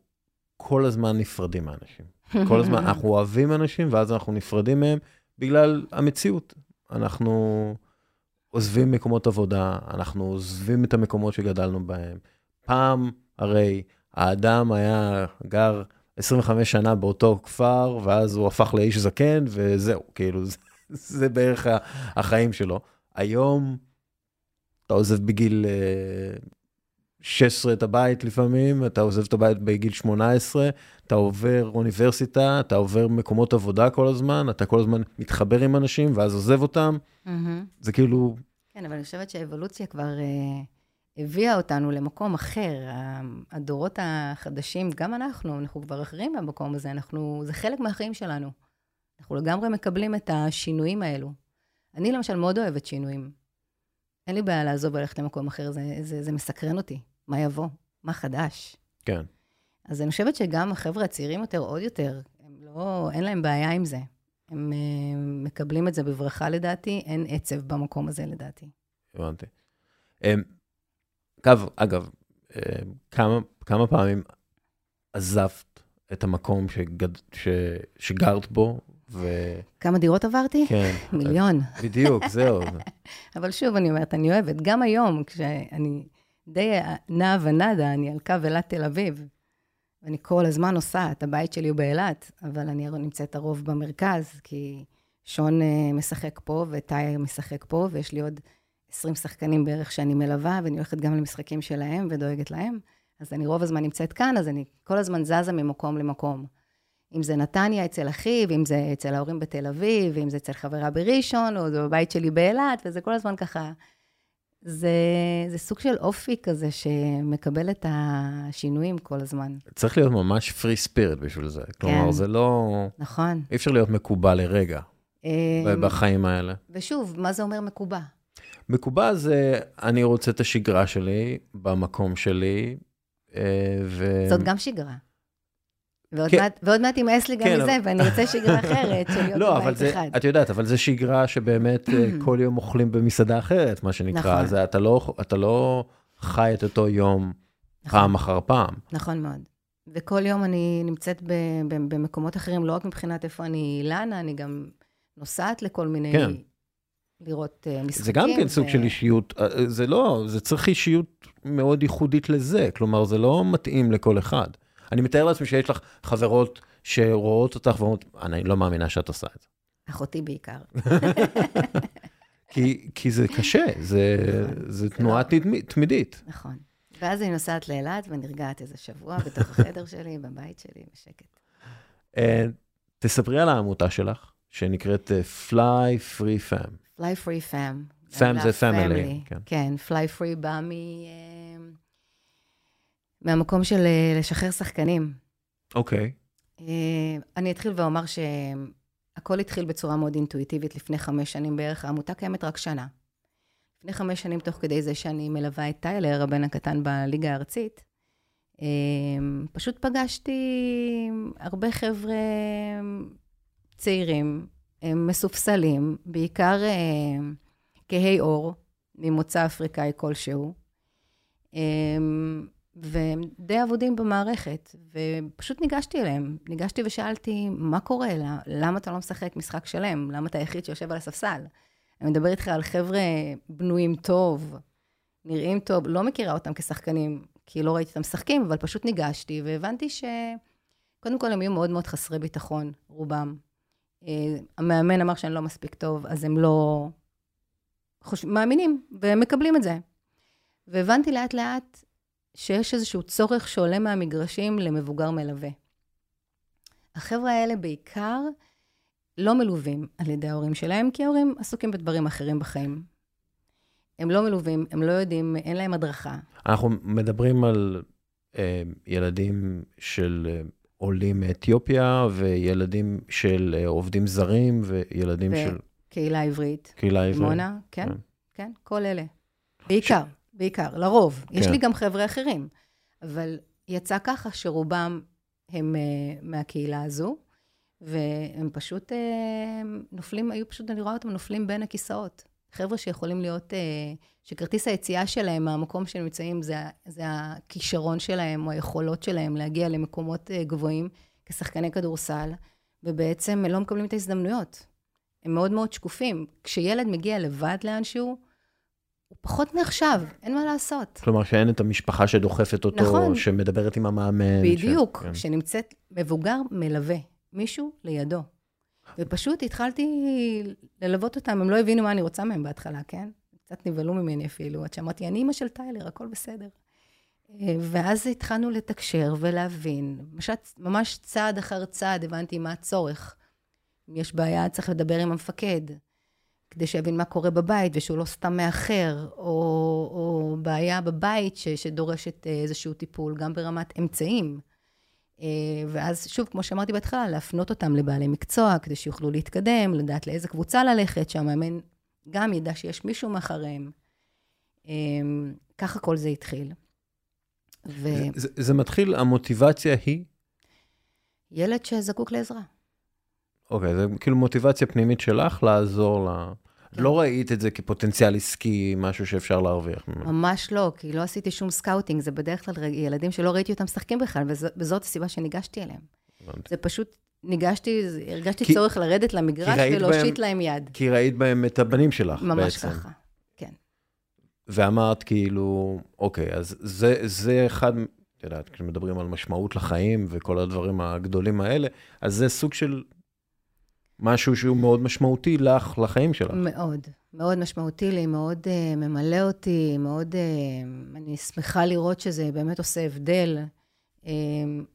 כל הזמן נפרדים מאנשים. כל הזמן, אנחנו אוהבים אנשים, ואז אנחנו נפרדים מהם בגלל המציאות. אנחנו עוזבים מקומות עבודה, אנחנו עוזבים את המקומות שגדלנו בהם. פעם, הרי, האדם היה גר 25 שנה באותו כפר, ואז הוא הפך לאיש זקן, וזהו, כאילו, זה, זה בערך החיים שלו. היום, אתה עוזב בגיל 16 אה, את הבית לפעמים, אתה עוזב את הבית בגיל 18, אתה עובר אוניברסיטה, אתה עובר מקומות עבודה כל הזמן, אתה כל הזמן מתחבר עם אנשים, ואז עוזב אותם. Mm-hmm. זה כאילו... כן, אבל אני חושבת שהאבולוציה כבר... Uh... הביאה אותנו למקום אחר. הדורות החדשים, גם אנחנו, אנחנו כבר אחרים מהמקום הזה, אנחנו, זה חלק מהחיים שלנו. אנחנו לגמרי מקבלים את השינויים האלו. אני למשל מאוד אוהבת שינויים. אין לי בעיה לעזוב וללכת למקום אחר, זה, זה, זה מסקרן אותי. מה יבוא? מה חדש? כן. אז אני חושבת שגם החבר'ה הצעירים יותר, עוד יותר, הם לא, אין להם בעיה עם זה. הם uh, מקבלים את זה בברכה לדעתי, אין עצב במקום הזה לדעתי. הבנתי. אמ, אגב, אגב, אה, כמה, כמה פעמים עזבת את המקום שגד, ש, שגרת בו, ו... כמה דירות עברתי? כן. מיליון. בדיוק, זהו. *laughs* אבל שוב, אני אומרת, אני אוהבת, גם היום, כשאני די נעה ונדה, אני על קו אילת תל אביב, ואני כל הזמן נוסעת, הבית שלי הוא באילת, אבל אני נמצאת הרוב במרכז, כי שון אה, משחק פה, וטאי משחק פה, ויש לי עוד 20 שחקנים בערך שאני מלווה, ואני הולכת גם למשחקים שלהם ודואגת להם. אז אני רוב הזמן נמצאת כאן, אז אני כל הזמן זזה ממקום למקום. אם זה נתניה אצל אחיו, אם זה אצל ההורים בתל אביב, אם זה אצל חברה בראשון, או זה בבית שלי באילת, וזה כל הזמן ככה... זה, זה סוג של אופי כזה שמקבל את השינויים כל הזמן. צריך להיות ממש פרי ספירט בשביל זה. כלומר, כן. זה לא... נכון. אי אפשר להיות מקובע לרגע אמ, בחיים האלה. ושוב, מה זה אומר מקובע? מקובע זה, אני רוצה את השגרה שלי במקום שלי, אה, ו... זאת גם שגרה. ועוד, כן. מעט, ועוד מעט יימאס לי גם כן, מזה, אבל... ואני רוצה שגרה אחרת של להיות לא, בבית אחד. את יודעת, אבל זו שגרה שבאמת אה, *clears throat* כל יום אוכלים במסעדה אחרת, מה שנקרא. נכון. זה, אתה, לא, אתה לא חי את אותו יום נכון. פעם אחר פעם. נכון מאוד. וכל יום אני נמצאת ב, ב, במקומות אחרים, לא רק מבחינת איפה אני לנה, אני גם נוסעת לכל מיני כן. לראות uh, משחקים. זה גם כן ו... סוג של אישיות, אה, זה לא, זה צריך אישיות מאוד ייחודית לזה, כלומר, זה לא מתאים לכל אחד. אני מתאר לעצמי שיש לך חברות שרואות אותך ואומרות, אני לא מאמינה שאת עושה את זה. אחותי בעיקר. *laughs* כי, כי זה קשה, זה, נכון, זה תנועה לא... תמידית. נכון. ואז אני נוסעת לאילת ונרגעת איזה שבוע בתוך החדר *laughs* שלי, בבית שלי, בשקט. תספרי על העמותה שלך, שנקראת Fly Free Fam. Fly Free Fam. Fam זה family. כן, כן Fly Free בא מ... אה, מהמקום של אה, לשחרר שחקנים. אוקיי. Okay. אה, אני אתחיל ואומר שהכל התחיל בצורה מאוד אינטואיטיבית לפני חמש שנים בערך. העמותה קיימת רק שנה. לפני חמש שנים, תוך כדי זה שאני מלווה את טיילר, הבן הקטן בליגה הארצית, פשוט פגשתי הרבה חבר'ה צעירים מסופסלים, בעיקר אה, כהי עור, ממוצא אפריקאי כלשהו, אה, והם די אבודים במערכת, ופשוט ניגשתי אליהם. ניגשתי ושאלתי, מה קורה? למה אתה לא משחק משחק שלם? למה אתה היחיד שיושב על הספסל? אני מדבר איתך על חבר'ה בנויים טוב, נראים טוב, לא מכירה אותם כשחקנים, כי לא ראיתי אותם משחקים, אבל פשוט ניגשתי, והבנתי ש... קודם כל, הם היו מאוד מאוד חסרי ביטחון, רובם. אה, המאמן אמר שאני לא מספיק טוב, אז הם לא חוש... מאמינים ומקבלים את זה. והבנתי לאט לאט שיש איזשהו צורך שעולה מהמגרשים למבוגר מלווה. החבר'ה האלה בעיקר לא מלווים על ידי ההורים שלהם, כי ההורים עסוקים בדברים אחרים בחיים. הם לא מלווים, הם לא יודעים, אין להם הדרכה. אנחנו מדברים על אה, ילדים של אה, עולים מאתיופיה, וילדים של אה, עובדים זרים, וילדים ו- של... קהילה עברית. קהילה עברית. מונה, כן, כן, כן, כל אלה. בעיקר. בעיקר, לרוב. כן. יש לי גם חבר'ה אחרים, אבל יצא ככה שרובם הם uh, מהקהילה הזו, והם פשוט אה, נופלים, היו פשוט, אני רואה אותם נופלים בין הכיסאות. חבר'ה שיכולים להיות, אה, שכרטיס היציאה שלהם מהמקום שהם נמצאים, זה, זה הכישרון שלהם או היכולות שלהם להגיע למקומות אה, גבוהים כשחקני כדורסל, ובעצם לא מקבלים את ההזדמנויות. הם מאוד מאוד שקופים. כשילד מגיע לבד לאנשהו, הוא פחות נחשב, אין מה לעשות. כלומר, שאין את המשפחה שדוחפת אותו, נכון. שמדברת עם המאמן. בדיוק, ש... כן. שנמצאת מבוגר מלווה, מישהו לידו. ופשוט התחלתי ללוות אותם, הם לא הבינו מה אני רוצה מהם בהתחלה, כן? קצת נבהלו ממני אפילו, עד שאמרתי, אני אימא של טיילר, הכל בסדר. אה, ואז התחלנו לתקשר ולהבין, ממש, ממש צעד אחר צעד הבנתי מה הצורך. אם יש בעיה, צריך לדבר עם המפקד, כדי שיבין מה קורה בבית ושהוא לא סתם מאחר, או, או בעיה בבית ש, שדורשת אה, איזשהו טיפול, גם ברמת אמצעים. אה, ואז שוב, כמו שאמרתי בהתחלה, להפנות אותם לבעלי מקצוע, כדי שיוכלו להתקדם, לדעת לאיזה קבוצה ללכת, שהמאמן גם ידע שיש מישהו מאחריהם. ככה כל זה התחיל. ו... זה, זה מתחיל, המוטיבציה היא? ילד שזקוק לעזרה. אוקיי, זה כאילו מוטיבציה פנימית שלך לעזור ל... כן. לא ראית את זה כפוטנציאל עסקי, משהו שאפשר להרוויח ממנו. ממש לא, כי לא עשיתי שום scouting, זה בדרך כלל ילדים שלא ראיתי אותם משחקים בכלל, וזאת הסיבה שניגשתי אליהם. זה פשוט, ניגשתי, הרגשתי כי, צורך לרדת למגרש ולהושיט להם יד. כי ראית בהם את הבנים שלך ממש בעצם. ממש ככה, כן. ואמרת כאילו, אוקיי, אז זה, זה אחד, את יודעת, כשמדברים על משמעות לחיים וכל הדברים הגדולים האלה, אז זה סוג של משהו שהוא מאוד משמעותי לך, לחיים שלך. מאוד, מאוד משמעותי לי, מאוד uh, ממלא אותי, מאוד, uh, אני שמחה לראות שזה באמת עושה הבדל. Uh,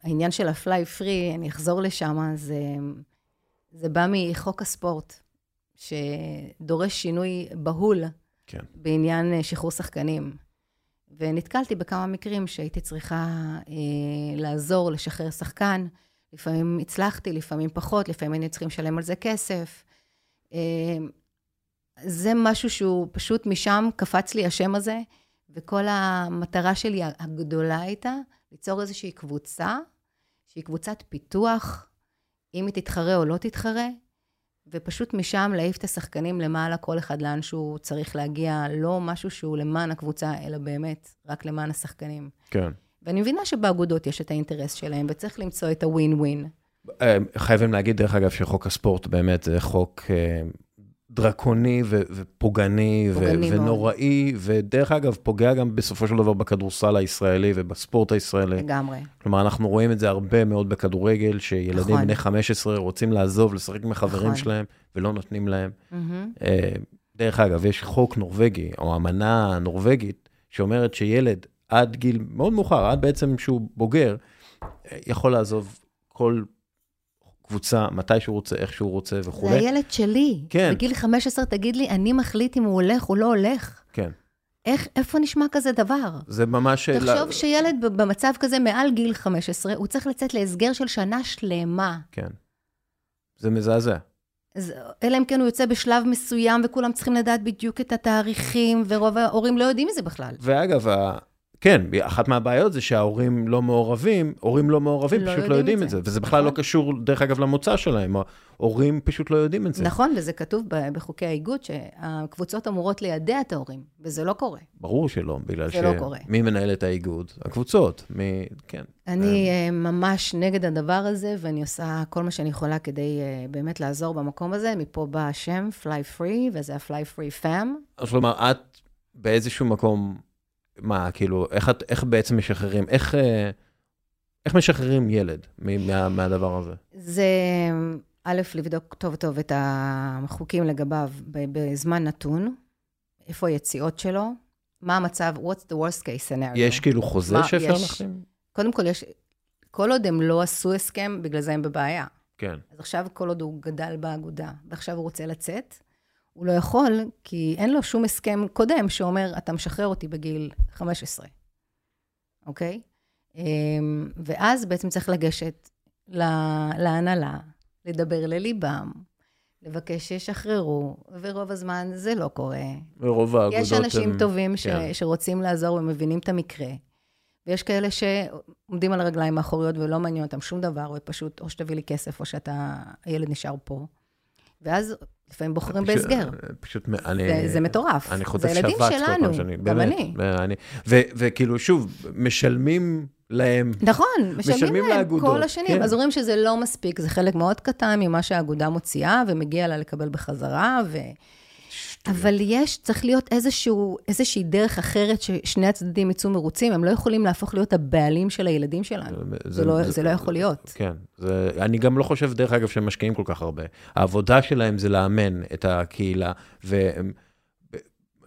העניין של הפליי פרי, אני אחזור לשם, זה, זה בא מחוק הספורט, שדורש שינוי בהול כן. בעניין שחרור שחקנים. ונתקלתי בכמה מקרים שהייתי צריכה uh, לעזור לשחרר שחקן. לפעמים הצלחתי, לפעמים פחות, לפעמים היינו צריכים לשלם על זה כסף. אמ, זה משהו שהוא פשוט משם קפץ לי השם הזה, וכל המטרה שלי הגדולה הייתה ליצור איזושהי קבוצה, שהיא קבוצת פיתוח, אם היא תתחרה או לא תתחרה, ופשוט משם להעיף את השחקנים למעלה, כל אחד לאן שהוא צריך להגיע, לא משהו שהוא למען הקבוצה, אלא באמת רק למען השחקנים. כן. ואני מבינה שבאגודות יש את האינטרס שלהם, וצריך למצוא את הווין ווין. אה, חייבים להגיד, דרך אגב, שחוק הספורט באמת זה חוק אה, דרקוני ו- ופוגעני ו- ונוראי, ודרך אגב, פוגע גם בסופו של דבר בכדורסל הישראלי ובספורט הישראלי. לגמרי. כלומר, אנחנו רואים את זה הרבה מאוד בכדורגל, שילדים נכון. בני 15 רוצים לעזוב, לשחק עם החברים נכון. שלהם, ולא נותנים להם. Mm-hmm. דרך אגב, יש חוק נורבגי, או אמנה נורבגית, שאומרת שילד עד גיל מאוד מאוחר, עד בעצם שהוא בוגר, יכול לעזוב כל קבוצה, מתי שהוא רוצה, איך שהוא רוצה וכולי. זה הילד שלי. כן. בגיל 15 תגיד לי, אני מחליט אם הוא הולך או לא הולך. כן. איך, איפה נשמע כזה דבר? זה ממש... תחשוב לה... שילד במצב כזה מעל גיל 15, הוא צריך לצאת להסגר של שנה שלמה. כן. זה מזעזע. אז אלא אם כן הוא יוצא בשלב מסוים, וכולם צריכים לדעת בדיוק את התאריכים, ורוב ההורים לא יודעים מזה בכלל. ואגב, כן, אחת מהבעיות זה שההורים לא מעורבים, הורים לא מעורבים, לא פשוט לא יודעים את זה. את זה. וזה בכלל לא נכון. לא קשור, דרך אגב, למוצא שלהם. ההורים פשוט לא יודעים את זה. נכון, וזה כתוב בחוקי האיגוד, שהקבוצות אמורות לידע את ההורים, וזה לא קורה. ברור שלא, בגלל ש... זה לא קורה. מי מנהל את האיגוד? הקבוצות, מי... כן. אני אה, ממש נגד הדבר הזה, ואני עושה כל מה שאני יכולה כדי אה, באמת לעזור במקום הזה. מפה בא השם, Fly Free, וזה ה-Fly Free Fam. אז כלומר, את באיזשהו מקום... מה, כאילו, איך, איך בעצם משחררים, איך, אה, איך משחררים ילד מה, מהדבר הזה? זה, א', לבדוק טוב טוב את החוקים לגביו בזמן נתון, איפה היציאות שלו, מה המצב, what's the worst case scenario. יש כאילו חוזה מה, שאפשר להחתים? קודם כל, יש, כל עוד הם לא עשו הסכם, בגלל זה הם בבעיה. כן. אז עכשיו, כל עוד הוא גדל באגודה, ועכשיו הוא רוצה לצאת, הוא לא יכול, כי אין לו שום הסכם קודם שאומר, אתה משחרר אותי בגיל 15, אוקיי? אמ, ואז בעצם צריך לגשת להנהלה, לדבר לליבם, לבקש שישחררו, ורוב הזמן זה לא קורה. ורוב האגודות יש אנשים הם... טובים ש... כן. שרוצים לעזור ומבינים את המקרה. ויש כאלה שעומדים על הרגליים האחוריות ולא מעניין אותם שום דבר, ופשוט או שתביא לי כסף או שאתה, הילד נשאר פה. ואז לפעמים בוחרים פשוט- בהסגר. פשוט, אני... זה, זה מטורף. אני חוטף זה שבץ כל פעם שאני... גם באמת, אני. ואני- ו- וכאילו, שוב, משלמים להם. נכון, משלמים משלמים להם לאגודות, כל השנים. כן. אז אומרים שזה לא מספיק, זה חלק מאוד קטן ממה שהאגודה מוציאה, ומגיע לה לקבל בחזרה, ו... אבל יש, צריך להיות איזשהו, איזושהי דרך אחרת ששני הצדדים יצאו מרוצים, הם לא יכולים להפוך להיות הבעלים של הילדים שלנו. זה, לא, זה לא יכול להיות. כן, זה, אני גם לא חושב, דרך אגב, שהם משקיעים כל כך הרבה. העבודה שלהם זה לאמן את הקהילה, והם, ב-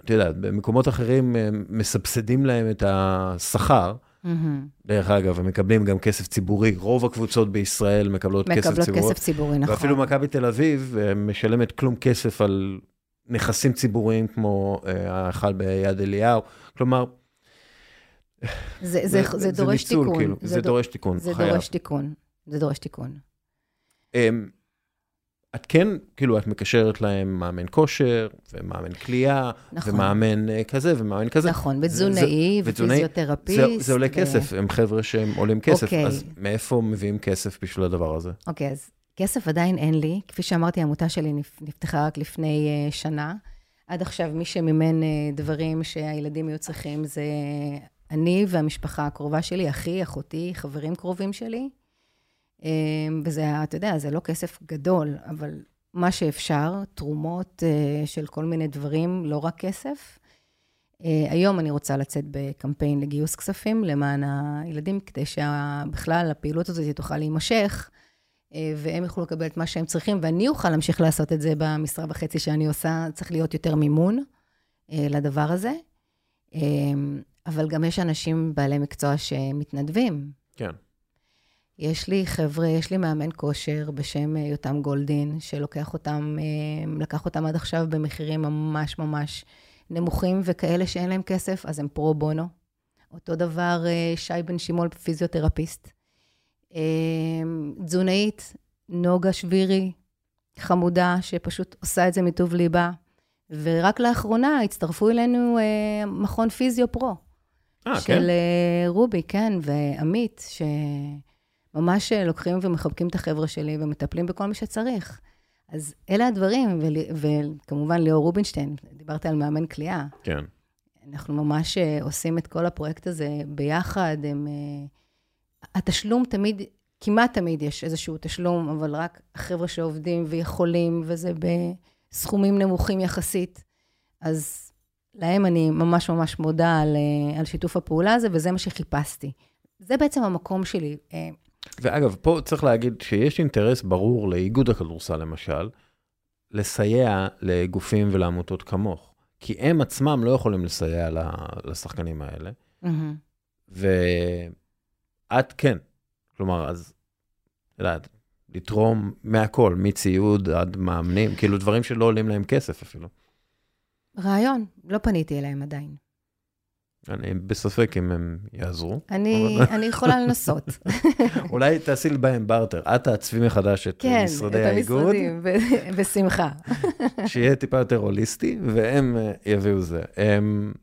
אתה יודע, במקומות אחרים מסבסדים להם את השכר. מהמם. דרך אגב, הם מקבלים גם כסף ציבורי, רוב הקבוצות בישראל מקבלות כסף מקבלות ציבורי. כסף ציבורי, נכון. ואפילו מכבי תל אביב אה, משלמת כלום כסף על נכסים ציבוריים כמו אה, ההיכל ביד אליהו. כלומר, זה, זה, זה, זה דורש ניצול, תיקון. כאילו, זה, דור- דורש תיקון, זה חייב. דורש תיקון. זה דורש תיקון. אמ, את כן, כאילו, את מקשרת להם מאמן כושר, ומאמן כליאה, נכון. ומאמן אה, כזה, ומאמן כזה. נכון, זה- זה- ותזונאי, ופיזיותרפיסט. זה, זה עולה ו- כסף, הם חבר'ה שהם עולים כסף, אוקיי. אז מאיפה מביאים כסף בשביל הדבר הזה? אוקיי, אז כסף עדיין אין לי. כפי שאמרתי, העמותה שלי נפ- נפתחה רק לפני uh, שנה. עד עכשיו, מי שמימן uh, דברים שהילדים היו צריכים זה אני והמשפחה הקרובה שלי, אחי, אחותי, חברים קרובים שלי. וזה, אתה יודע, זה לא כסף גדול, אבל מה שאפשר, תרומות של כל מיני דברים, לא רק כסף. Uh, היום אני רוצה לצאת בקמפיין לגיוס כספים למען הילדים, כדי שבכלל הפעילות הזאת תוכל להימשך, אה, והם יוכלו לקבל את מה שהם צריכים, ואני אוכל להמשיך לעשות את זה במשרה וחצי שאני עושה, צריך להיות יותר מימון אה, לדבר הזה. אה, אבל גם יש אנשים בעלי מקצוע שמתנדבים. כן. יש לי חבר'ה, יש לי מאמן כושר בשם אה, יותם גולדין, שלוקח אותם, אה, לקח אותם עד עכשיו במחירים ממש ממש נמוכים, וכאלה שאין להם כסף, אז הם פרו בונו. אותו דבר אה, שי בן שימול, פיזיותרפיסט. תזונאית, נוגה שבירי, חמודה, שפשוט עושה את זה מטוב ליבה. ורק לאחרונה הצטרפו אלינו אה, מכון פיזיו פרו. אה, של כן? אה, רובי, כן, ועמית, שממש אה, לוקחים ומחבקים את החבר'ה שלי ומטפלים בכל מי שצריך. אז אלה הדברים, ול- וכמובן ליאור רובינשטיין, דיברת על מאמן כליאה. כן. אנחנו ממש אה, עושים את כל הפרויקט הזה ביחד. הם, אה, התשלום תמיד, כמעט תמיד יש איזשהו תשלום, אבל רק החבר'ה שעובדים ויכולים, וזה בסכומים נמוכים יחסית. אז להם אני ממש ממש מודה על, אה, על שיתוף הפעולה הזה, וזה מה שחיפשתי. זה בעצם המקום שלי. אה, ואגב, פה צריך להגיד שיש אינטרס ברור לאיגוד הכדורסל, למשל, לסייע לגופים ולעמותות כמוך. כי הם עצמם לא יכולים לסייע לשחקנים האלה, מהמם. ואת כן. כלומר, אז, את יודעת, לתרום מהכל, מציוד עד מאמנים, כאילו דברים שלא עולים להם כסף אפילו. רעיון, לא פניתי אליהם עדיין. אני בספק אם הם יעזרו. אני, אבל- אני יכולה לנסות. *laughs* אולי תעשי בהם בארטר. את תעצבי מחדש את כן, משרדי את האיגוד, המשרדים, ב- בשמחה. *laughs* שיהיה טיפה יותר הוליסטי, והם אה, יביאו זה. הם...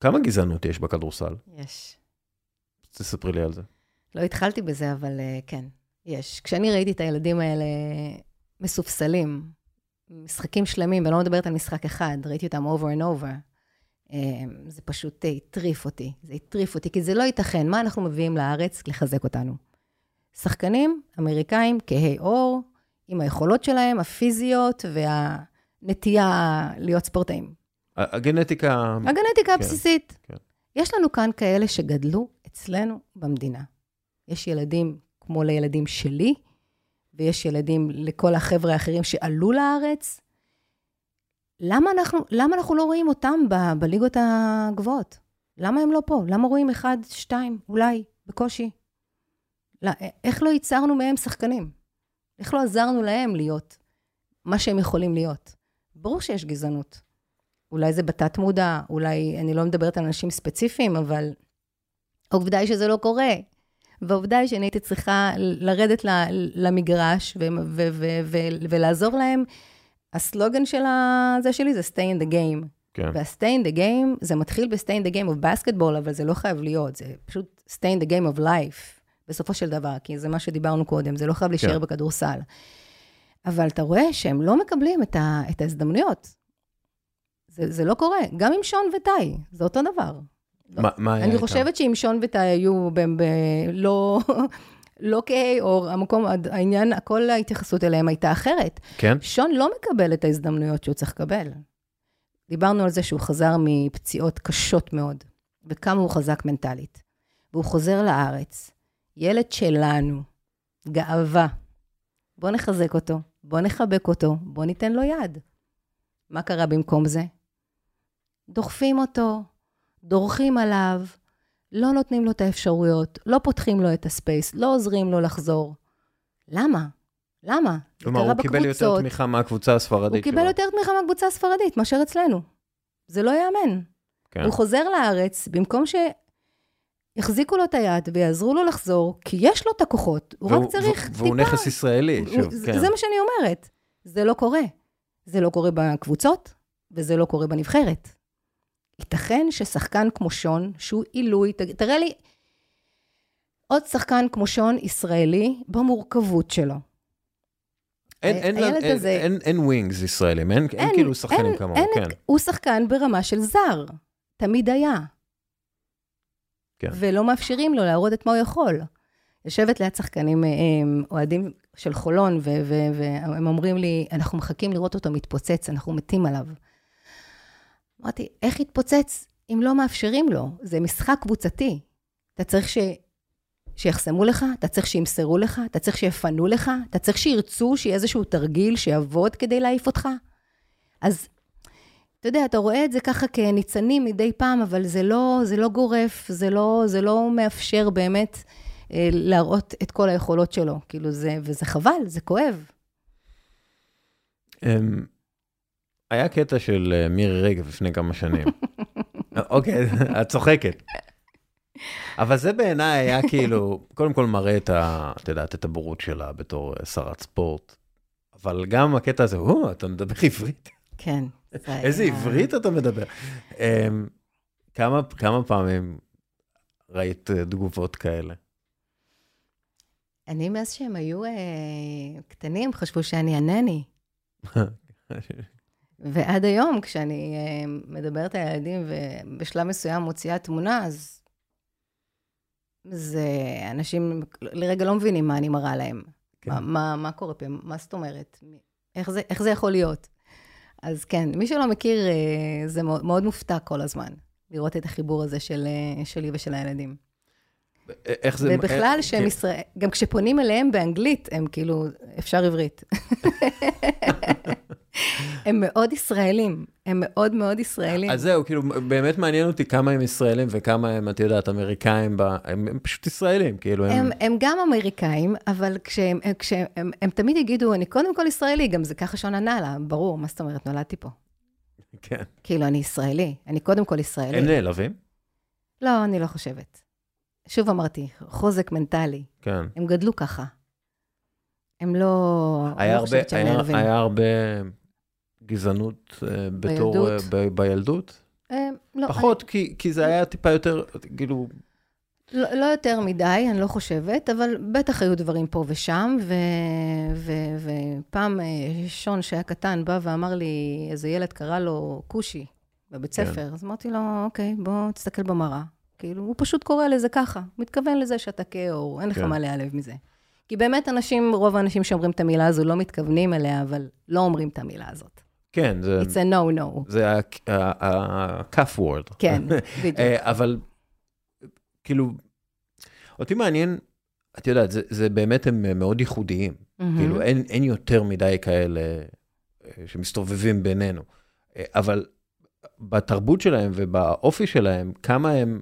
כמה גזענות יש בכדורסל? יש. תספרי לי על זה. לא התחלתי בזה, אבל uh, כן, יש. כשאני ראיתי את הילדים האלה מסופסלים, משחקים שלמים, ואני לא מדברת על משחק אחד, ראיתי אותם over and over, um, זה פשוט הטריף אותי. זה הטריף אותי, כי זה לא ייתכן. מה אנחנו מביאים לארץ? לחזק אותנו. שחקנים אמריקאים, כהי עור, עם היכולות שלהם, הפיזיות והנטייה להיות ספורטאים. הגנטיקה, הגנטיקה הבסיסית. כן. יש לנו כאן כאלה שגדלו אצלנו במדינה. יש ילדים כמו לילדים שלי, ויש ילדים לכל החבר'ה האחרים שעלו לארץ. למה אנחנו, למה אנחנו לא רואים אותם ב, בליגות הגבוהות? למה הם לא פה? למה רואים אחד, שתיים, אולי, בקושי? לא, איך לא ייצרנו מהם שחקנים? איך לא עזרנו להם להיות מה שהם יכולים להיות? ברור שיש גזענות. אולי זה בתת מודע, אולי, אני לא מדברת על אנשים ספציפיים, אבל העובדה היא שזה לא קורה. והעובדה היא שאני הייתי צריכה לרדת למגרש ו- ו- ו- ו- ולעזור להם. הסלוגן של זה שלי זה stay in the game. כן. וה-stay in the game, זה מתחיל ב-stay in the game of basketball, אבל זה לא חייב להיות, זה פשוט stay in the game of life, בסופו של דבר, כי זה מה שדיברנו קודם, זה לא חייב להישאר כן. בכדורסל. אבל אתה רואה שהם לא מקבלים את, ה, את ההזדמנויות. זה, זה לא קורה, גם עם שון וטאי, זה אותו דבר. מה, מה היה אני איתם? חושבת שאם שון וטאי היו ב, ב, לא, לא כהי עור, המקום, העניין, כל ההתייחסות אליהם הייתה אחרת. כן? שון לא מקבל את ההזדמנויות שהוא צריך לקבל. דיברנו על זה שהוא חזר מפציעות קשות מאוד, וכמה הוא חזק מנטלית. והוא חוזר לארץ, ילד שלנו, גאווה. בוא נחזק אותו, בוא נחבק אותו, בוא ניתן לו יד. מה קרה במקום זה? דוחפים אותו, דורכים עליו, לא נותנים לו את האפשרויות, לא פותחים לו את הספייס, לא עוזרים לו לחזור. למה? למה? כלומר, הוא קיבל יותר בקבוצות. תמיכה מהקבוצה הספרדית הוא קיבל יותר תמיכה מהקבוצה הספרדית מאשר אצלנו. זה לא ייאמן. כן. הוא חוזר לארץ, במקום שיחזיקו לו את היד ויעזרו לו לחזור, כי יש לו את הכוחות, הוא והוא- רק צריך והוא- טיפה. והוא נכס ישראלי, הוא- שוב, זה- כן. זה מה שאני אומרת. זה לא קורה. זה לא קורה בקבוצות, וזה לא קורה בנבחרת. ייתכן ששחקן כמו שון, שהוא עילוי, תראה לי עוד שחקן כמו שון ישראלי במורכבות שלו. אין- אין- אין- הזה- אין- אין ווינגס ישראלים, אין אין כאילו שחקנים אין- כמוהו, אין כן. הוא שחקן ברמה של זר, תמיד היה. כן. ולא מאפשרים לו להראות את מה הוא יכול. יושבת ליד שחקנים, אה, הם, אוהדים של חולון, והם אומרים לי, אנחנו מחכים לראות אותו מתפוצץ, אנחנו מתים עליו. אמרתי, איך יתפוצץ אם לא מאפשרים לו? זה משחק קבוצתי. אתה צריך ש... שיחסמו לך, אתה צריך שימסרו לך, אתה צריך שיפנו לך, אתה צריך שירצו שיהיה איזשהו תרגיל שיעבוד כדי להעיף אותך. אז אתה יודע, אתה רואה את זה ככה כניצנים מדי פעם, אבל זה לא, זה לא גורף, זה לא, זה לא מאפשר באמת אה, להראות את כל היכולות שלו. כאילו זה, וזה חבל, זה כואב. היה קטע של אה, מירי רגב לפני כמה שנים. *laughs* אוקיי, את צוחקת. אבל זה בעיניי היה כאילו, קודם כל מראה את ה... את יודעת, את הבורות שלה בתור אה, שרת ספורט. אבל גם הקטע הזה, או, אתה מדבר עברית? כן. זה *laughs* איזה היה- עברית אתה מדבר? אמ, כמה כמה פעמים ראית אה, תגובות כאלה? אני, מאז שהם היו אה, קטנים, חשבו שאני הנני. *laughs* ועד היום, כשאני אה, מדברת על ילדים ובשלב מסוים מוציאה תמונה, אז זה אנשים לרגע לא מבינים מה אני מראה להם. כן. מה, מה, מה קורה פה? מה זאת אומרת? איך זה, איך זה יכול להיות? אז כן, מי שלא מכיר, אה, זה מאוד, מאוד מופתע כל הזמן, לראות את החיבור הזה של, אה, שלי ושל הילדים. איך זה... ובכלל, שהם כן. ישראל, גם כשפונים אליהם באנגלית, הם כאילו, אפשר עברית. *laughs* הם מאוד ישראלים, הם מאוד מאוד ישראלים. אז זהו, כאילו, באמת מעניין אותי כמה הם ישראלים וכמה הם, את יודעת, אמריקאים, ב... הם, הם פשוט ישראלים, כאילו, הם... הם, הם גם אמריקאים, אבל כשהם, כשהם הם, הם תמיד יגידו, אני קודם כל ישראלי, גם זה ככה שון ענה לה, ברור, מה זאת אומרת, נולדתי פה. כן. כאילו, אני ישראלי, אני קודם כל ישראלי. הם נעלבים? לא, אני לא חושבת. שוב אמרתי, חוזק מנטלי, כן. הם גדלו ככה. הם לא... אני היה לא הרבה, היה. היה הרבה גזענות אה, בתור... בילדות? אה, ב, בילדות? אה, לא, פחות, כי, כי זה היה טיפה יותר, כאילו... לא, לא יותר מדי, אני לא חושבת, אבל בטח היו דברים פה ושם, ו, ו, ופעם שון שהיה קטן בא ואמר לי, איזה ילד קרא לו כושי בבית כן. ספר, אז אמרתי לו, אוקיי, בוא תסתכל במראה. כאילו, הוא פשוט קורא לזה ככה, הוא מתכוון לזה שאתה כהעור, אין לך כן. מה להיעלב מזה. כי באמת אנשים, רוב האנשים שאומרים את המילה הזו לא מתכוונים אליה, אבל לא אומרים את המילה הזאת. כן, זה... It's a no-no. זה ה-cuff word. כן, *laughs* בדיוק. אה, אבל, כאילו, אותי מעניין, את יודעת, זה, זה באמת הם מאוד ייחודיים. מהמם. כאילו, אין, אין יותר מדי כאלה אה, שמסתובבים בינינו. אה, אבל בתרבות שלהם ובאופי שלהם, כמה הם,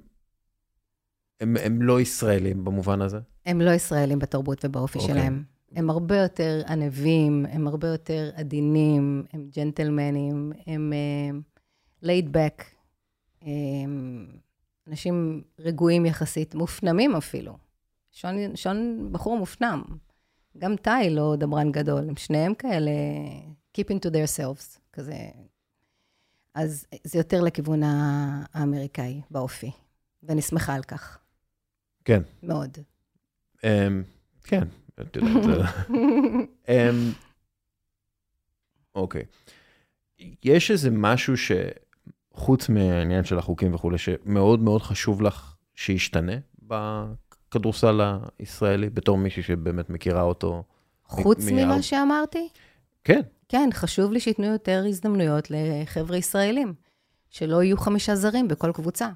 הם, הם לא ישראלים במובן הזה? הם לא ישראלים בתרבות ובאופי אוקיי. שלהם. הם הרבה יותר ענבים, הם הרבה יותר עדינים, הם ג'נטלמנים, הם uh, laid back, הם אנשים רגועים יחסית, מופנמים אפילו. שון, שון בחור מופנם. גם טאי לא דברן גדול, הם שניהם כאלה keeping to themselves, כזה. אז זה יותר לכיוון האמריקאי באופי, ואני שמחה על כך. כן. מאוד. Um, כן, אוקיי. יש איזה משהו שחוץ מהעניין של החוקים וכולי, שמאוד מאוד חשוב לך שישתנה בכדורסל הישראלי, בתור מישהי שבאמת מכירה אותו? חוץ ממה שאמרתי? כן. כן, חשוב לי שייתנו יותר הזדמנויות לחבר'ה ישראלים, שלא יהיו חמישה זרים בכל קבוצה.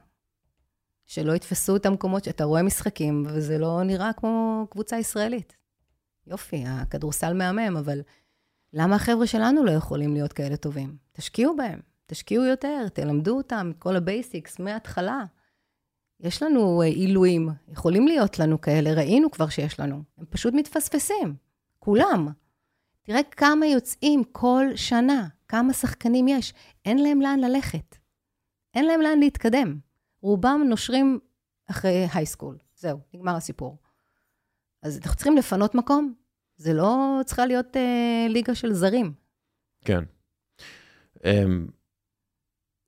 שלא יתפסו את המקומות שאתה רואה משחקים, וזה לא נראה כמו קבוצה ישראלית. יופי, הכדורסל מהמם, אבל למה החבר'ה שלנו לא יכולים להיות כאלה טובים? תשקיעו בהם, תשקיעו יותר, תלמדו אותם את כל ה basics מההתחלה. יש לנו אה, עילויים, יכולים להיות לנו כאלה, ראינו כבר שיש לנו. הם פשוט מתפספסים, כולם. תראה כמה יוצאים כל שנה, כמה שחקנים יש. אין להם לאן ללכת. אין להם לאן להתקדם. רובם נושרים אחרי הייסקול. זהו, נגמר הסיפור. אז אנחנו צריכים לפנות מקום. זה לא צריכה להיות אה, ליגה של זרים. כן. Um,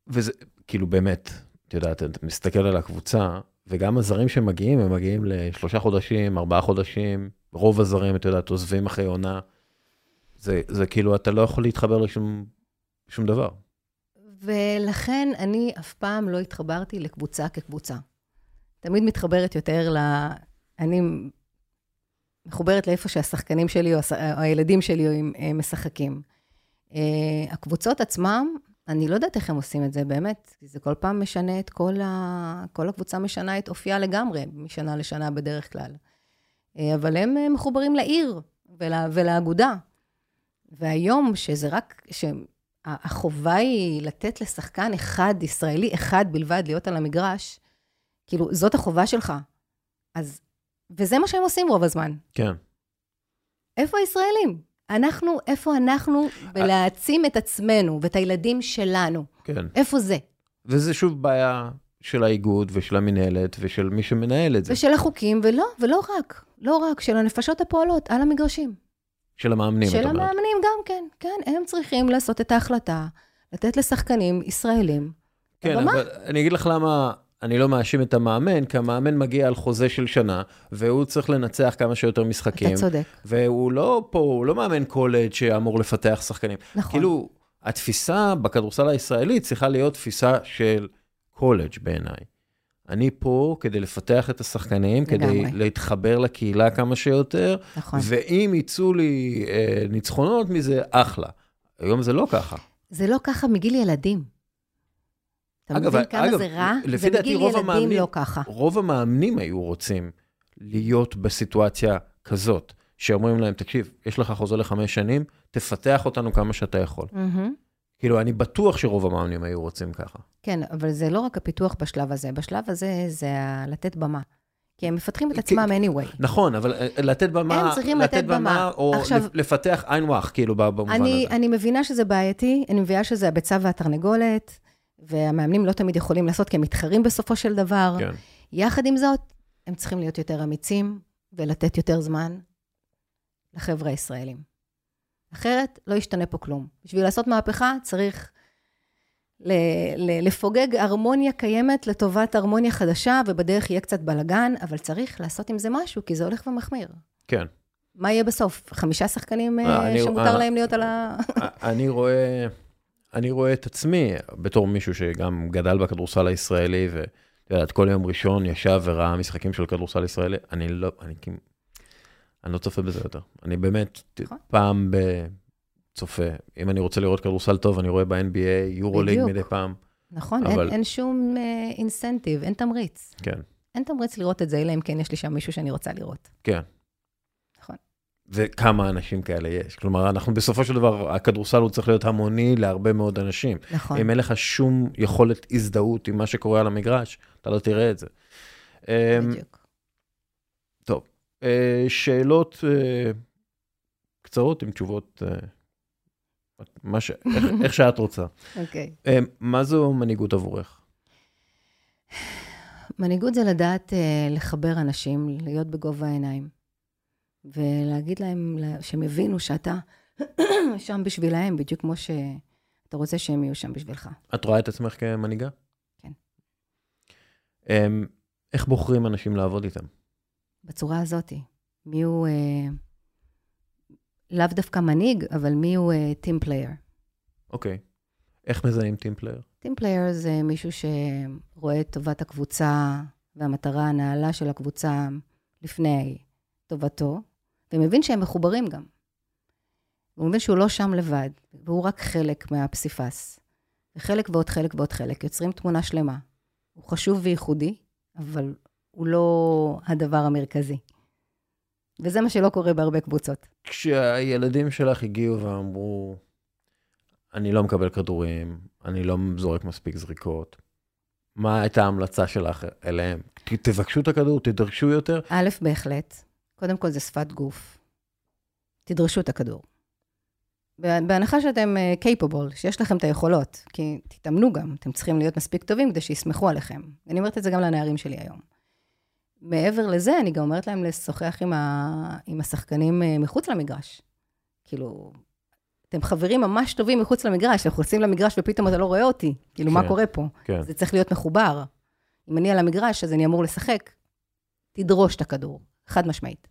וזה, כאילו באמת, את יודעת, אתה מסתכל על הקבוצה, וגם הזרים שמגיעים, הם מגיעים לשלושה חודשים, ארבעה חודשים, רוב הזרים, את יודעת, עוזבים אחרי עונה. זה, זה כאילו, אתה לא יכול להתחבר לשום שום דבר. ולכן אני אף פעם לא התחברתי לקבוצה כקבוצה. תמיד מתחברת יותר ל... אני מחוברת לאיפה שהשחקנים שלי או הילדים שלי משחקים. אה, הקבוצות עצמם, אני לא יודעת איך הם עושים את זה, באמת. זה כל פעם משנה את כל ה... כל הקבוצה משנה את אופייה לגמרי, משנה לשנה בדרך כלל. אה, אבל הם אה, מחוברים לעיר ולה... ולאגודה. והיום, שזה רק... שהחובה היא לתת לשחקן אחד, ישראלי אחד בלבד, להיות על המגרש, כאילו, זאת החובה שלך. אז וזה מה שהם עושים רוב הזמן. כן. איפה הישראלים? אנחנו, איפה אנחנו בלהעצים את עצמנו ואת הילדים שלנו? כן. איפה זה? וזה שוב בעיה של האיגוד ושל המינהלת ושל מי שמנהל את זה. ושל החוקים, ולא, ולא רק, לא רק, של הנפשות הפועלות על המגרשים. של המאמנים, את אומרת. של המאמנים גם כן, כן, הם צריכים לעשות את ההחלטה, לתת לשחקנים ישראלים. כן, אבל אני אגיד לך למה אני לא מאשים את המאמן, כי המאמן מגיע על חוזה של שנה, והוא צריך לנצח כמה שיותר משחקים. אתה צודק. והוא לא פה, הוא לא מאמן קולג' שאמור לפתח שחקנים. נכון. כאילו, התפיסה בכדורסל הישראלי צריכה להיות תפיסה של קולג' בעיניי. אני פה כדי לפתח את השחקנים, לגמרי. כדי להתחבר לקהילה כמה שיותר, נכון. ואם יצאו לי אה, ניצחונות מזה, אחלה. היום זה לא ככה. זה לא ככה מגיל ילדים. אתה אגב, מבין כמה אגב, זה רע? ובגיל ילדים המאמנים, לא ככה. רוב המאמנים היו רוצים להיות בסיטואציה כזאת, שאומרים להם, תקשיב, יש לך חוזה לחמש שנים, תפתח אותנו כמה שאתה יכול. Mm-hmm. כאילו, אני בטוח שרוב המאמנים היו רוצים ככה. כן, אבל זה לא רק הפיתוח בשלב הזה, בשלב הזה זה לתת במה. כי הם מפתחים את עצמם anyway. נכון, אבל אה, לתת במה, הם צריכים לתת, לתת במה, במה, או עכשיו, לפתח עין וואח, כאילו, במובן אני, הזה. אני מבינה שזה בעייתי, אני מבינה שזה הביצה והתרנגולת. והמאמנים לא תמיד יכולים לעשות, כי הם מתחרים בסופו של דבר. כן. יחד עם זאת, הם צריכים להיות יותר אמיצים ולתת יותר זמן לחבר'ה הישראלים. אחרת, לא ישתנה פה כלום. בשביל לעשות מהפכה, צריך ל- ל- לפוגג הרמוניה קיימת לטובת הרמוניה חדשה, ובדרך יהיה קצת בלאגן, אבל צריך לעשות עם זה משהו, כי זה הולך ומחמיר. כן. מה יהיה בסוף? חמישה שחקנים אה, שמותר אני, להם להיות על ה... אני רואה... אני רואה את עצמי בתור מישהו שגם גדל בכדורסל הישראלי, ואת יודעת, כל יום ראשון ישב וראה משחקים של כדורסל ישראלי, אני לא, אני, אני לא צופה בזה יותר. אני באמת נכון. פעם בצופה, אם אני רוצה לראות כדורסל טוב, אני רואה ב-NBA, יורוליג מדי פעם. נכון, אבל... אין, אין שום אינסנטיב, uh, אין תמריץ. כן. אין תמריץ לראות את זה, אלא אם כן יש לי שם מישהו שאני רוצה לראות. כן. וכמה אנשים כאלה יש. כלומר, אנחנו בסופו של דבר, הכדורסל הוא צריך להיות המוני להרבה מאוד אנשים. נכון. אם אין לך שום יכולת הזדהות עם מה שקורה על המגרש, אתה לא תראה את זה. אמ, בדיוק. טוב, אה, שאלות אה, קצרות עם תשובות, אה, ש... איך, איך שאת רוצה. אוקיי. Okay. מה זו מנהיגות עבורך? מנהיגות זה לדעת לחבר אנשים, להיות בגובה העיניים. ולהגיד להם שהם הבינו שאתה *clears throat* שם בשבילהם, בדיוק כמו שאתה אתה רוצה שהם יהיו שם בשבילך. את רואה את עצמך כמנהיגה? כן. אמ, איך בוחרים אנשים לעבוד איתם? בצורה הזאת. מי הוא, אה, לאו דווקא מנהיג, אבל מי הוא טים פלייר. אוקיי. איך מזהים team player? team player זה מישהו שרואה את טובת הקבוצה והמטרה הנעלה של הקבוצה לפני טובתו, ומבין שהם מחוברים גם. הוא מבין שהוא לא שם לבד, והוא רק חלק מהפסיפס. וחלק ועוד חלק ועוד חלק, יוצרים תמונה שלמה. הוא חשוב וייחודי, אבל הוא לא הדבר המרכזי. וזה מה שלא קורה בהרבה קבוצות. כשהילדים שלך הגיעו ואמרו, אני לא מקבל כדורים, אני לא זורק מספיק זריקות, מה הייתה ההמלצה שלך אליהם? תבקשו את הכדור, תדרשו יותר? א', בהחלט. קודם כל זה שפת גוף. תדרשו את הכדור. בהנחה שאתם קייפבול, uh, שיש לכם את היכולות, כי תתאמנו גם, אתם צריכים להיות מספיק טובים כדי שיסמכו עליכם. אני אומרת את זה גם לנערים שלי היום. מעבר לזה, אני גם אומרת להם לשוחח עם, ה... עם השחקנים אה, מחוץ למגרש. כאילו, אתם חברים ממש טובים מחוץ למגרש, אנחנו יוצאים למגרש ופתאום אתה לא רואה אותי. כאילו, כן, מה קורה פה? כן. זה צריך להיות מחובר. אם אני על המגרש, אז אני אמור לשחק. תדרוש את הכדור, חד משמעית.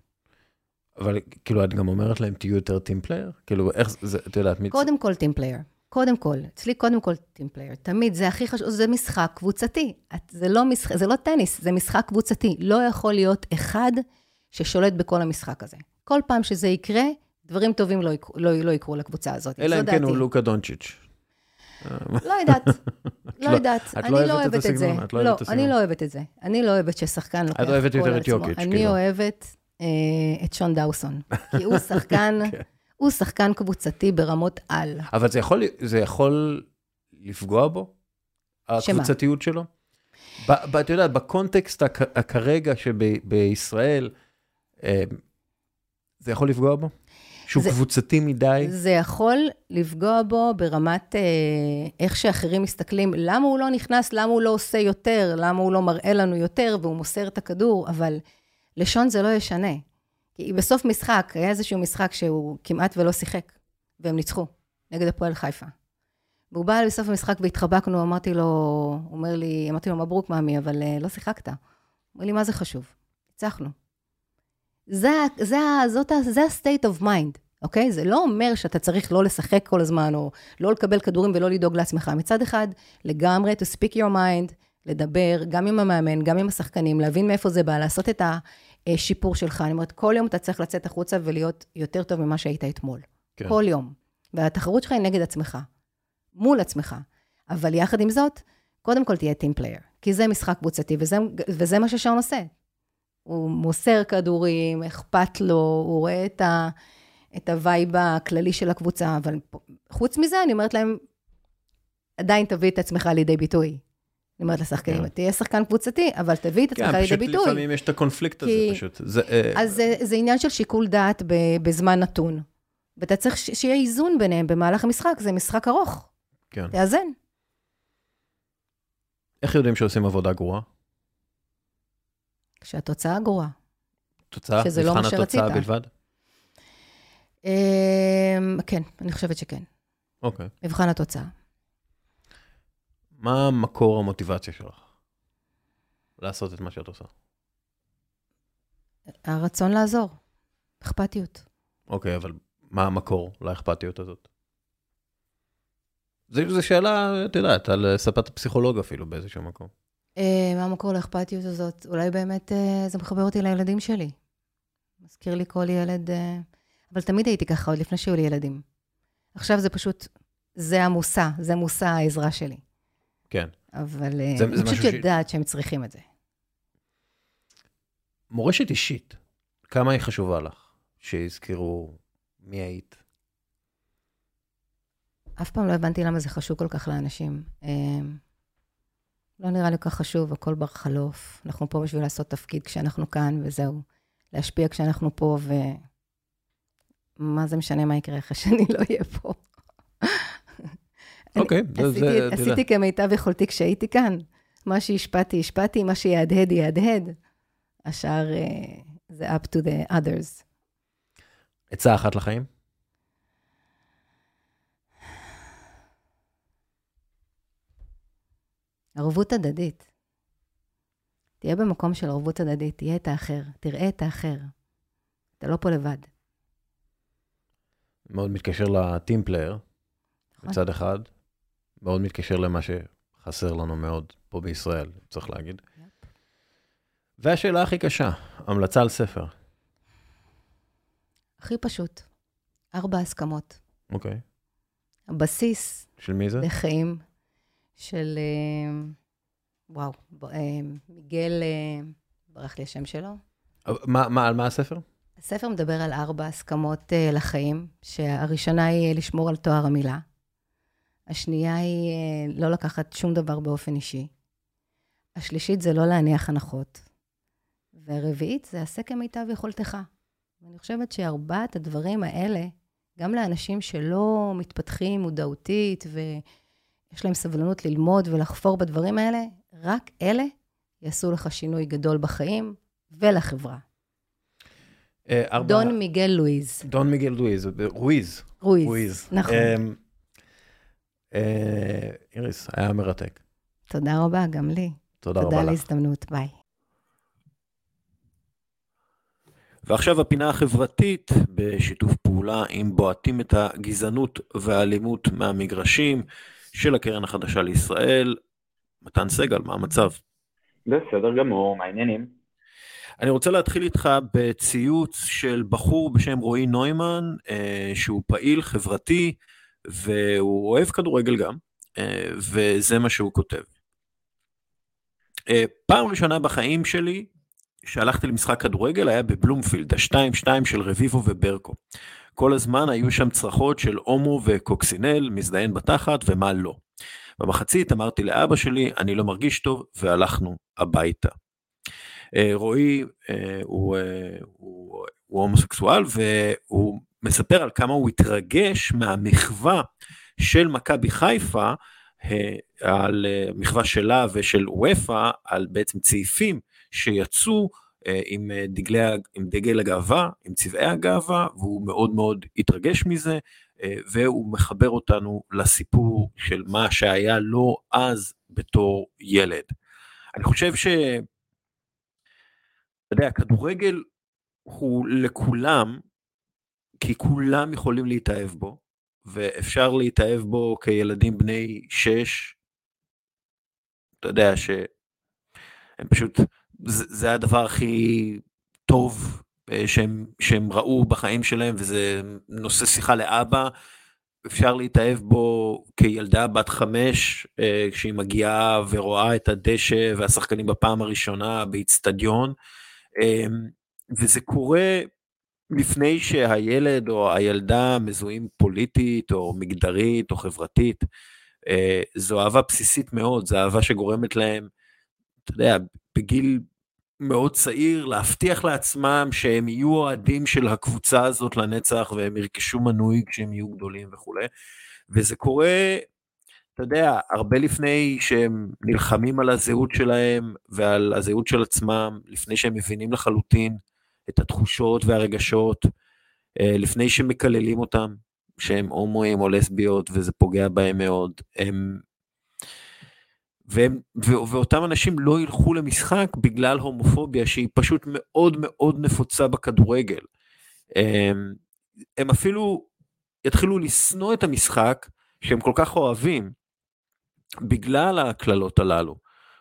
אבל כאילו, את גם אומרת להם, תהיו יותר team player? כאילו, איך זה, את יודעת, מי... קודם כל team player. קודם כל, אצלי קודם כל team player. תמיד, זה הכי חשוב, זה משחק קבוצתי. זה לא, משחק, זה לא טניס, זה משחק קבוצתי. לא יכול להיות אחד ששולט בכל המשחק הזה. כל פעם שזה יקרה, דברים טובים לא, יקרו, לא, לא יקרו לקבוצה הזאת. אלא אם כן הוא לוקה דונצ'יץ'. לא יודעת, *laughs* לא יודעת. אני לא אוהבת את זה. לא, אני לא אוהבת את זה. אני לא אוהבת ששחקן לוקח את אוהבת יותר את יוקיץ', אני כאילו. אוהבת אה, את שון דאוסון. כי הוא שחקן, *laughs* כן. הוא שחקן קבוצתי ברמות על. אבל זה יכול לפגוע בו? הקבוצתיות שלו? את יודעת, בקונטקסט כרגע שבישראל, אה, זה יכול לפגוע בו? שהוא זה, קבוצתי מדי? זה יכול לפגוע בו ברמת אה, איך שאחרים מסתכלים, למה הוא לא נכנס, למה הוא לא עושה יותר, למה הוא לא מראה לנו יותר והוא מוסר את הכדור, אבל לשון זה לא ישנה. כי בסוף משחק, היה איזשהו משחק שהוא כמעט ולא שיחק, והם ניצחו, נגד הפועל חיפה. והוא בא בסוף המשחק והתחבקנו, אמרתי לו, אומר לי, אמרתי לו, מברוק, מאמי, אבל uh, לא שיחקת. הוא אומר לי, מה זה חשוב? ניצחנו. זה, זה, זה ה-state of mind, אוקיי? זה לא אומר שאתה צריך לא לשחק כל הזמן, או לא לקבל כדורים ולא לדאוג לעצמך. מצד אחד, לגמרי to speak your mind, לדבר גם עם המאמן, גם עם השחקנים, להבין מאיפה זה בא, לעשות את השיפור שלך. אני אומרת, כל יום אתה צריך לצאת החוצה ולהיות יותר טוב ממה שהיית אתמול. כן. כל יום. והתחרות שלך היא נגד עצמך, מול עצמך. אבל יחד עם זאת, קודם כל תהיה team player, כי זה משחק קבוצתי, וזה, וזה מה ששון עושה. הוא מוסר כדורים, אכפת לו, הוא רואה את, ה, את ה vibe הכללי של הקבוצה, אבל חוץ מזה, אני אומרת להם, עדיין תביא את עצמך לידי ביטוי. אני אומרת לשחקנים, כן. תהיה שחקן קבוצתי, אבל תביא את עצמך לידי ביטוי. כן, פשוט לפעמים יש את הקונפליקט הזה פשוט. אה, אז זה, זה עניין של שיקול דעת בזמן נתון. ואתה צריך שיהיה איזון ביניהם במהלך המשחק, זה משחק ארוך. כן. תאזן. איך יודעים שעושים עבודה גרועה? כשהתוצאה גרועה. תוצאה? שזה לא מה שרצית. מבחן התוצאה בלבד? אמ, כן, אני חושבת שכן. אוקיי. מבחן התוצאה. מה מקור המוטיבציה שלך לעשות את מה שאת עושה? הרצון לעזור, אכפתיות. אוקיי, אבל מה המקור לאכפתיות הזאת? זו שאלה, את יודעת, על ספת הפסיכולוג אפילו באיזשהו מקום. אה, מה המקור לאכפתיות הזאת? אולי באמת אה, זה מחבר אותי לילדים שלי. מזכיר לי כל ילד, אה, אבל תמיד הייתי ככה, עוד לפני שהיו לי ילדים. עכשיו זה פשוט, זה המושא, זה מושא העזרה שלי. כן. אבל זה, אני פשוט יודעת ש... שהם צריכים את זה. מורשת אישית, כמה היא חשובה לך? שיזכרו מי היית? אף פעם לא הבנתי למה זה חשוב כל כך לאנשים. לא נראה לי כל כך חשוב, הכל בר חלוף. אנחנו פה בשביל לעשות תפקיד כשאנחנו כאן, וזהו. להשפיע כשאנחנו פה, ו... מה זה משנה מה יקרה אחרי *laughs* שאני לא אהיה פה. אוקיי, זה... זה... עשיתי כמיטב יכולתי כשהייתי כאן. מה שהשפעתי, השפעתי, מה שיהדהד, יהדהד. השאר uh, זה up to the others. עצה אחת לחיים? ערבות הדדית. תהיה במקום של ערבות הדדית, תהיה את האחר, תראה את האחר. אתה לא פה לבד. מאוד מתקשר ל team player, נכון. מצד אחד, מאוד מתקשר למה שחסר לנו מאוד פה בישראל, צריך להגיד. Yep. והשאלה הכי קשה, המלצה על ספר. הכי פשוט, ארבע הסכמות. אוקיי. אוקיי. הבסיס. של מי זה? לחיים, של, אה, וואו, אה, מיגל, אה, ברח לי השם שלו. מה, מה, על מה הספר? הספר מדבר על ארבע הסכמות לחיים, שהראשונה היא לשמור על תואר המילה. השנייה היא לא לקחת שום דבר באופן אישי. השלישית זה לא להניח הנחות. והרביעית זה עשה כמיטב יכולתך. ואני חושבת שארבעת הדברים האלה, גם לאנשים שלא מתפתחים מודעותית ויש להם סבלנות ללמוד ולחפור בדברים האלה, רק אלה יעשו לך שינוי גדול בחיים ולחברה. אה, ארבע... דון מיגל לואיז. דון מיגל לואיז, רואיז. רואיז, נכון. אה, איריס, היה מרתק. תודה רבה, גם לי. תודה רבה לך. תודה על ההזדמנות, ביי. ועכשיו הפינה החברתית בשיתוף פעולה עם בועטים את הגזענות והאלימות מהמגרשים של הקרן החדשה לישראל. מתן סגל, מה המצב? בסדר גמור, מה העניינים? אני רוצה להתחיל איתך בציוץ של בחור בשם רועי נוימן, אה, שהוא פעיל חברתי והוא אוהב כדורגל גם, אה, וזה מה שהוא כותב. אה, פעם ראשונה בחיים שלי שהלכתי למשחק כדורגל היה בבלומפילד, ה-2-2 של רביבו וברקו. כל הזמן היו שם צרחות של הומו וקוקסינל, מזדיין בתחת ומה לא. במחצית אמרתי לאבא שלי, אני לא מרגיש טוב, והלכנו הביתה. אה, רועי הוא, הוא, הוא הומוסקסואל והוא מספר על כמה הוא התרגש מהמחווה של מכבי חיפה, על מחווה שלה ושל וופא, על בעצם צעיפים שיצאו אה, עם, אה, דגלי, עם דגל הגאווה, עם צבעי הגאווה, והוא מאוד מאוד התרגש מזה, אה, והוא מחבר אותנו לסיפור של מה שהיה לו אז בתור ילד. אני חושב ש... אתה יודע, כדורגל הוא לכולם, כי כולם יכולים להתאהב בו, ואפשר להתאהב בו כילדים בני שש. אתה יודע שהם פשוט זה, זה הדבר הכי טוב אה, שהם, שהם ראו בחיים שלהם, וזה נושא שיחה לאבא. אפשר להתאהב בו כילדה בת חמש, אה, כשהיא מגיעה ורואה את הדשא והשחקנים בפעם הראשונה באיצטדיון. אמ, וזה קורה לפני שהילד או הילדה מזוהים פוליטית או מגדרית או חברתית. אה, זו אהבה בסיסית מאוד, זו אהבה שגורמת להם, אתה יודע, בגיל מאוד צעיר להבטיח לעצמם שהם יהיו אוהדים של הקבוצה הזאת לנצח והם ירכשו מנוי כשהם יהיו גדולים וכולי. וזה קורה, אתה יודע, הרבה לפני שהם נלחמים על הזהות שלהם ועל הזהות של עצמם, לפני שהם מבינים לחלוטין את התחושות והרגשות, אה, לפני שמקללים אותם, שהם הומואים או לסביות וזה פוגע בהם מאוד, הם והם, ו, ואותם אנשים לא ילכו למשחק בגלל הומופוביה שהיא פשוט מאוד מאוד נפוצה בכדורגל. הם, הם אפילו יתחילו לשנוא את המשחק שהם כל כך אוהבים בגלל הקללות הללו,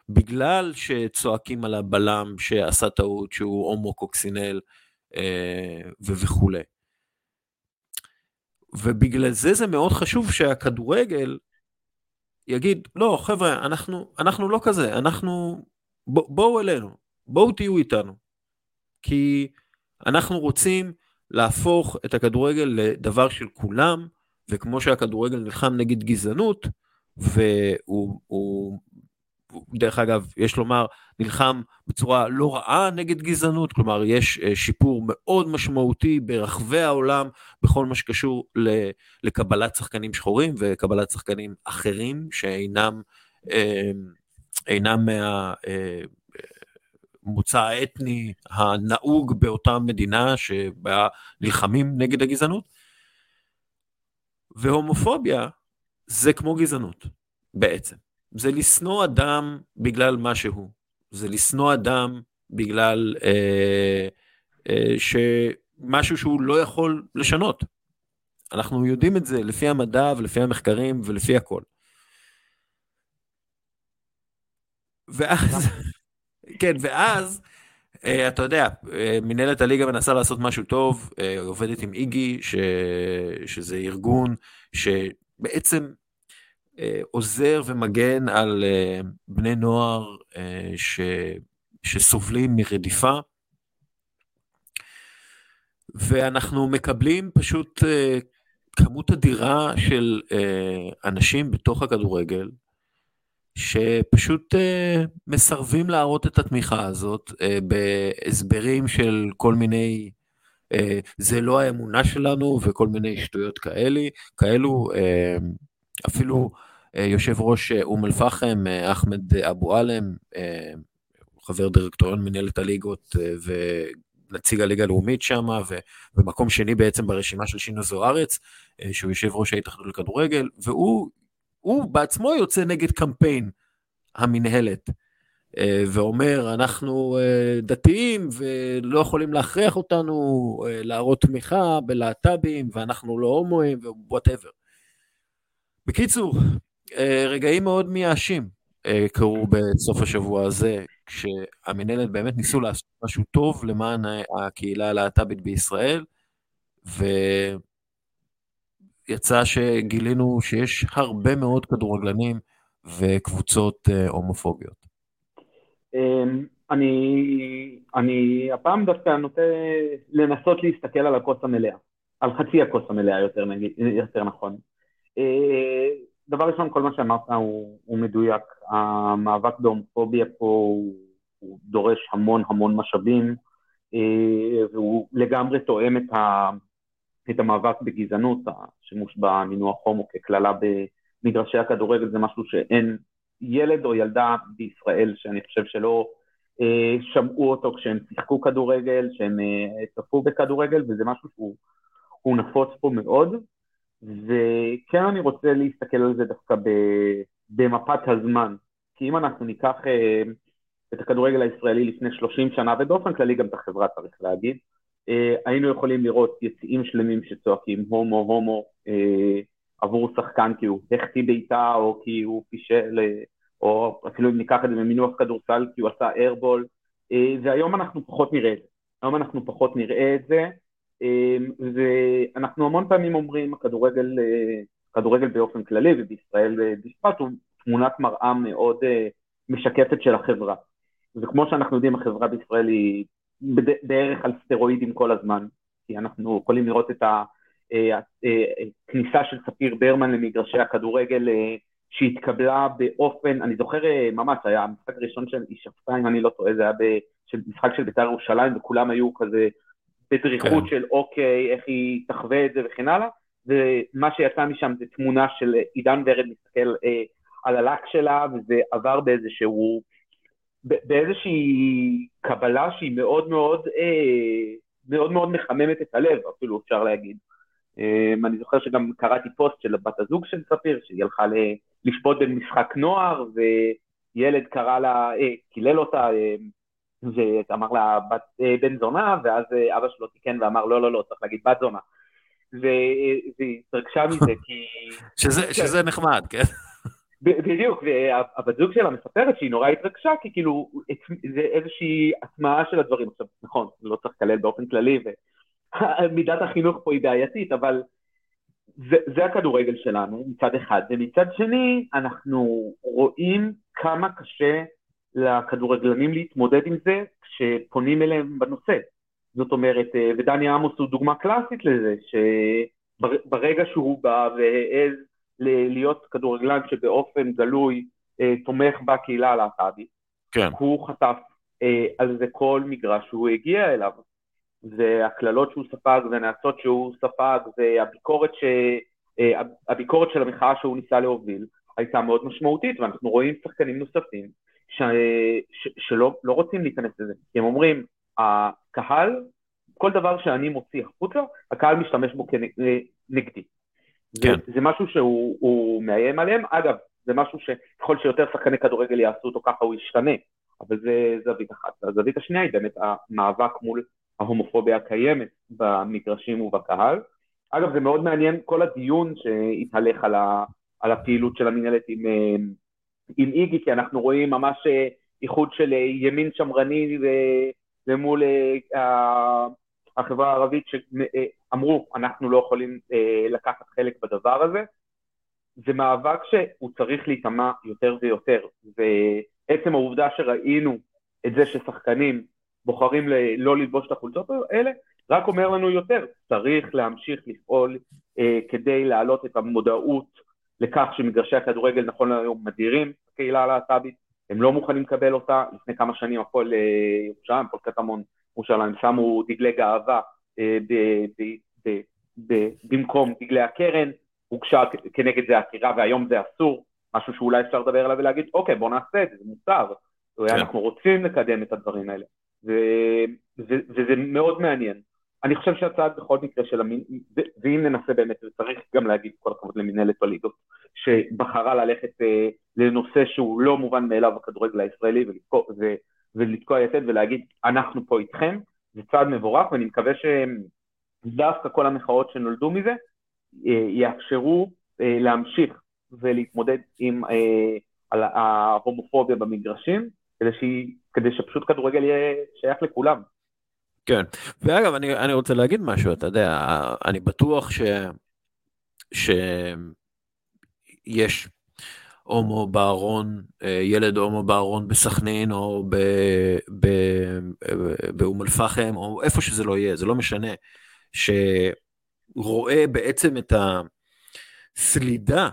בגלל שצועקים על הבלם שעשה טעות שהוא הומו קוקסינל אה, וכולי. ובגלל זה זה מאוד חשוב שהכדורגל יגיד, לא, חבר'ה, אנחנו, אנחנו לא כזה, אנחנו, ב, בואו אלינו, בואו תהיו איתנו. כי אנחנו רוצים להפוך את הכדורגל לדבר של כולם, וכמו שהכדורגל נלחם נגד גזענות, והוא דרך אגב, יש לומר, נלחם בצורה לא רעה נגד גזענות, כלומר, יש אה, שיפור מאוד משמעותי ברחבי העולם בכל מה שקשור לקבלת שחקנים שחורים וקבלת שחקנים אחרים שאינם אה, אינם מהמוצא אה, האתני הנהוג באותה מדינה שבה נלחמים נגד הגזענות. והומופוביה זה כמו גזענות, בעצם. זה לשנוא אדם בגלל מה שהוא. זה לשנוא אדם בגלל אה, אה, שמשהו שהוא לא יכול לשנות. אנחנו יודעים את זה לפי המדע ולפי המחקרים ולפי הכל. ואז, כן, ואז, אה, אתה יודע, אה, מנהלת הליגה מנסה לעשות משהו טוב, אה, עובדת עם איגי, ש... שזה ארגון שבעצם עוזר ומגן על בני נוער ש... שסובלים מרדיפה. ואנחנו מקבלים פשוט כמות אדירה של אנשים בתוך הכדורגל, שפשוט uh, מסרבים להראות את התמיכה הזאת uh, בהסברים של כל מיני, uh, זה לא האמונה שלנו וכל מיני שטויות כאלה, כאלו, uh, אפילו יושב ראש אום אל-פחם, uh, אחמד אבו עלם, uh, חבר דירקטוריון מנהלת הליגות ונציג הליגה הלאומית שם, ומקום שני בעצם ברשימה של שינו זוארץ, שהוא יושב ראש ההתאחדות לכדורגל, והוא הוא בעצמו יוצא נגד קמפיין המינהלת, אה, ואומר, אנחנו אה, דתיים ולא יכולים להכריח אותנו אה, להראות תמיכה בלהט"בים, ואנחנו לא הומואים ווואטאבר. בקיצור, רגעים מאוד מייאשים קרו בסוף השבוע הזה, כשהמינהלת באמת ניסו לעשות משהו טוב למען הקהילה הלהט"בית בישראל, ו... יצא שגילינו שיש הרבה מאוד כדורגלנים וקבוצות אה, הומופוביות. אמ, אני, אני הפעם דווקא נוטה לנסות להסתכל על הכוס המלאה, על חצי הכוס המלאה יותר, יותר נכון. דבר ראשון, כל מה שאמרת הוא, הוא מדויק. המאבק בהומופוביה פה הוא, הוא דורש המון המון משאבים, אה, והוא לגמרי תואם את, ה, את המאבק בגזענות, השימוש במינוח הומו כקללה במגרשי הכדורגל זה משהו שאין ילד או ילדה בישראל שאני חושב שלא אה, שמעו אותו כשהם שיחקו כדורגל, שהם אה, צפו בכדורגל, וזה משהו שהוא נפוץ פה מאוד. וכן אני רוצה להסתכל על זה דווקא במפת הזמן, כי אם אנחנו ניקח אה, את הכדורגל הישראלי לפני 30 שנה, ובאופן כללי גם את החברה צריך להגיד, אה, היינו יכולים לראות יציאים שלמים שצועקים הומו הומו אה, עבור שחקן כי הוא החטיא בעיטה או כי הוא פישל, או אפילו אם ניקח את זה ממינוח כדורסל כי הוא עשה איירבול, והיום אנחנו פחות נראה את זה. היום אנחנו פחות נראה את זה, ואנחנו המון פעמים אומרים הכדורגל, כדורגל באופן כללי ובישראל בפרט הוא תמונת מראה מאוד משקפת של החברה. וכמו שאנחנו יודעים החברה בישראל היא בערך על סטרואידים כל הזמן, כי אנחנו יכולים לראות את הכניסה אה, אה, של ספיר ברמן למגרשי הכדורגל אה, שהתקבלה באופן, אני זוכר ממש, היה המשחק הראשון של איש הפתעה, אם אני לא טועה, זה היה משחק של בית"ר ירושלים, וכולם היו כזה בדריכות כן. של אוקיי, איך היא תחווה את זה וכן הלאה, ומה שיצא משם זה תמונה של עידן ורד מסתכל אה, על הלק שלה, וזה עבר באיזשהו באיזושהי קבלה שהיא מאוד מאוד, אה, מאוד מאוד מחממת את הלב, אפילו אפשר להגיד. אה, אני זוכר שגם קראתי פוסט של בת הזוג של ספיר, שהיא הלכה לשפוט במשחק נוער, וילד קרא לה, אה, קילל אותה, אה, ואמר לה בת, אה, בן זונה, ואז אה, אבא שלו תיקן ואמר לא, לא, לא, צריך להגיד בת זונה. והיא התרגשה מזה *laughs* כי... שזה, שזה נחמד, כן? בדיוק, והבת זוג שלה מספרת שהיא נורא התרגשה, כי כאילו זה איזושהי הטמעה של הדברים. עכשיו, נכון, לא צריך לקלל באופן כללי, ומידת החינוך פה היא בעייתית, אבל זה, זה הכדורגל שלנו מצד אחד, ומצד שני אנחנו רואים כמה קשה לכדורגלנים להתמודד עם זה כשפונים אליהם בנושא. זאת אומרת, ודני עמוס הוא דוגמה קלאסית לזה, שברגע שהוא בא והעז להיות כדורגלן שבאופן גלוי אה, תומך בקהילה הלהט"בית. כן. הוא חטף אה, על זה כל מגרש שהוא הגיע אליו. והקללות שהוא ספג והנאצות שהוא ספג והביקורת ש... אה, הביקורת של המחאה שהוא ניסה להוביל הייתה מאוד משמעותית ואנחנו רואים שחקנים נוספים ש... ש... שלא לא רוצים להיכנס לזה כי הם אומרים הקהל כל דבר שאני מוציא החוצה הקהל משתמש בו כנגדי. כן. זה, זה משהו שהוא מאיים עליהם. אגב, זה משהו שככל שיותר שחקני כדורגל יעשו אותו ככה הוא ישתנה, אבל זה זווית אחת. והזווית השנייה היא באמת המאבק מול ההומופוביה הקיימת במגרשים ובקהל. אגב, זה מאוד מעניין כל הדיון שהתהלך על, ה, על הפעילות של המנהלת עם, אה, עם איגי, כי אנחנו רואים ממש אה, איחוד של ימין שמרני למול החברה הערבית שאמרו, אנחנו לא יכולים לקחת חלק בדבר הזה. זה מאבק שהוא צריך להיטמע יותר ויותר, ועצם העובדה שראינו את זה ששחקנים בוחרים לא ללבוש את החולצות האלה, רק אומר לנו יותר, צריך להמשיך לפעול אה, כדי להעלות את המודעות לכך שמגרשי הכדורגל נכון להיום מדירים הקהילה הלהט"בית, הם לא מוכנים לקבל אותה, לפני כמה שנים הכל אה, ירושלים, כל קטמון ירושלים, שמו דגלי גאווה אה, ב- ב- ב- במקום דגלי הקרן, הוגשה כנגד זה עתירה והיום זה אסור, משהו שאולי אפשר לדבר עליו ולהגיד, אוקיי, בוא נעשה את זה, זה מותר, כן. אנחנו רוצים לקדם את הדברים האלה, ו, ו, וזה מאוד מעניין. אני חושב שהצעד בכל מקרה של המין, ואם ננסה באמת, וצריך גם להגיד כל הכבוד למנהלת הליגות, שבחרה ללכת אה, לנושא שהוא לא מובן מאליו בכדורגל הישראלי ולתקוע, ו, ולתקוע יתד ולהגיד, אנחנו פה איתכם, זה צעד מבורך, ואני מקווה שדווקא כל המחאות שנולדו מזה, אה, יאפשרו אה, להמשיך ולהתמודד עם אה, ההומופוביה במגרשים, כדי, שהיא, כדי שפשוט כדורגל יהיה שייך לכולם. כן, ואגב, אני, אני רוצה להגיד משהו, אתה יודע, אני בטוח ש... שיש הומו בארון, ילד הומו בארון בסכנין או באום אל-פחם או איפה שזה לא יהיה, זה לא משנה, ש... רואה בעצם את הסלידה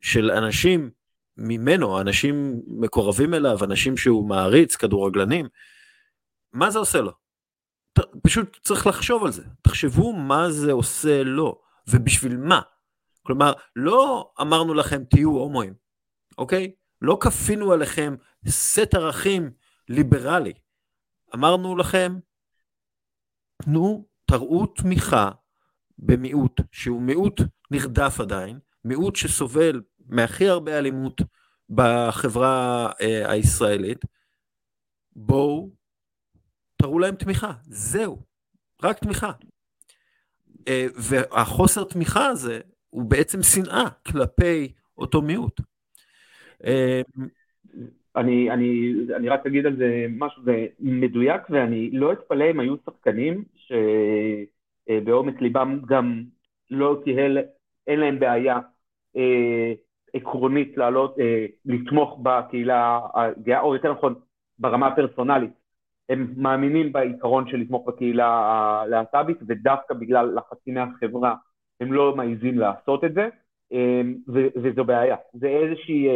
של אנשים ממנו, אנשים מקורבים אליו, אנשים שהוא מעריץ, כדורגלנים, מה זה עושה לו? פשוט צריך לחשוב על זה. תחשבו מה זה עושה לו, ובשביל מה. כלומר, לא אמרנו לכם תהיו הומואים, אוקיי? לא כפינו עליכם סט ערכים ליברלי. אמרנו לכם, תנו, תראו תמיכה במיעוט שהוא מיעוט נרדף עדיין, מיעוט שסובל מהכי הרבה אלימות בחברה אה, הישראלית, בואו תראו להם תמיכה, זהו, רק תמיכה. אה, והחוסר תמיכה הזה הוא בעצם שנאה כלפי אותו מיעוט. אה, אני, אני, אני רק אגיד על זה משהו, זה מדויק ואני לא אתפלא אם היו שחקנים ש... אה, ליבם גם לא תהיה, אין להם בעיה אה, עקרונית לעלות, אה, לתמוך בקהילה הגאה, או יותר נכון, ברמה הפרסונלית. הם מאמינים בעיקרון של לתמוך בקהילה הלהט"בית, ודווקא בגלל לחצים מהחברה הם לא מעיזים לעשות את זה, וזו בעיה. זה איזושהי,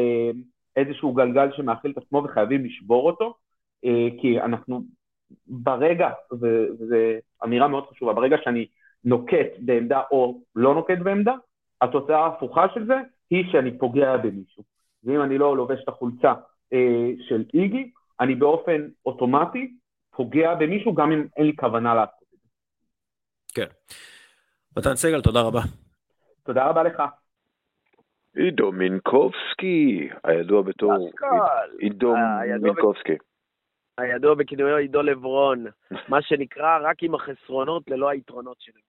איזשהו גלגל שמאכיל את עצמו וחייבים לשבור אותו, כי אנחנו ברגע, וזו אמירה מאוד חשובה, ברגע שאני נוקט בעמדה או לא נוקט בעמדה, התוצאה ההפוכה של זה היא שאני פוגע במישהו. ואם אני לא לובש את החולצה אה, של איגי, אני באופן אוטומטי פוגע במישהו גם אם אין לי כוונה לעשות את זה. כן. מתן סגל, תודה רבה. תודה רבה לך. עידו מינקובסקי, הידוע בתור עידו מינקובסקי. הידוע בכינויו עידו לברון, מה שנקרא רק עם החסרונות ללא היתרונות של לברון.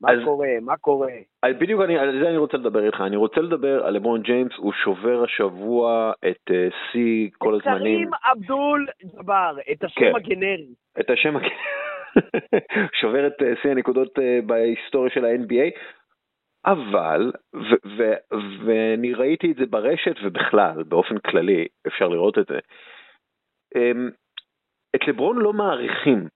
מה אז, קורה? מה קורה? אז בדיוק אני, על זה אני רוצה לדבר איתך. אני רוצה לדבר על לברון ג'יימס, הוא שובר השבוע את אה, שיא uh, כל הזמנים. את קרים אבדול ג'אבר, את השם כן. הגנרי. את השם הגנרי. *laughs* שובר את אה, שיא הנקודות uh, בהיסטוריה של ה-NBA. אבל, ואני ראיתי את זה ברשת ובכלל, באופן כללי, אפשר לראות את זה. אמ, את לברון לא מעריכים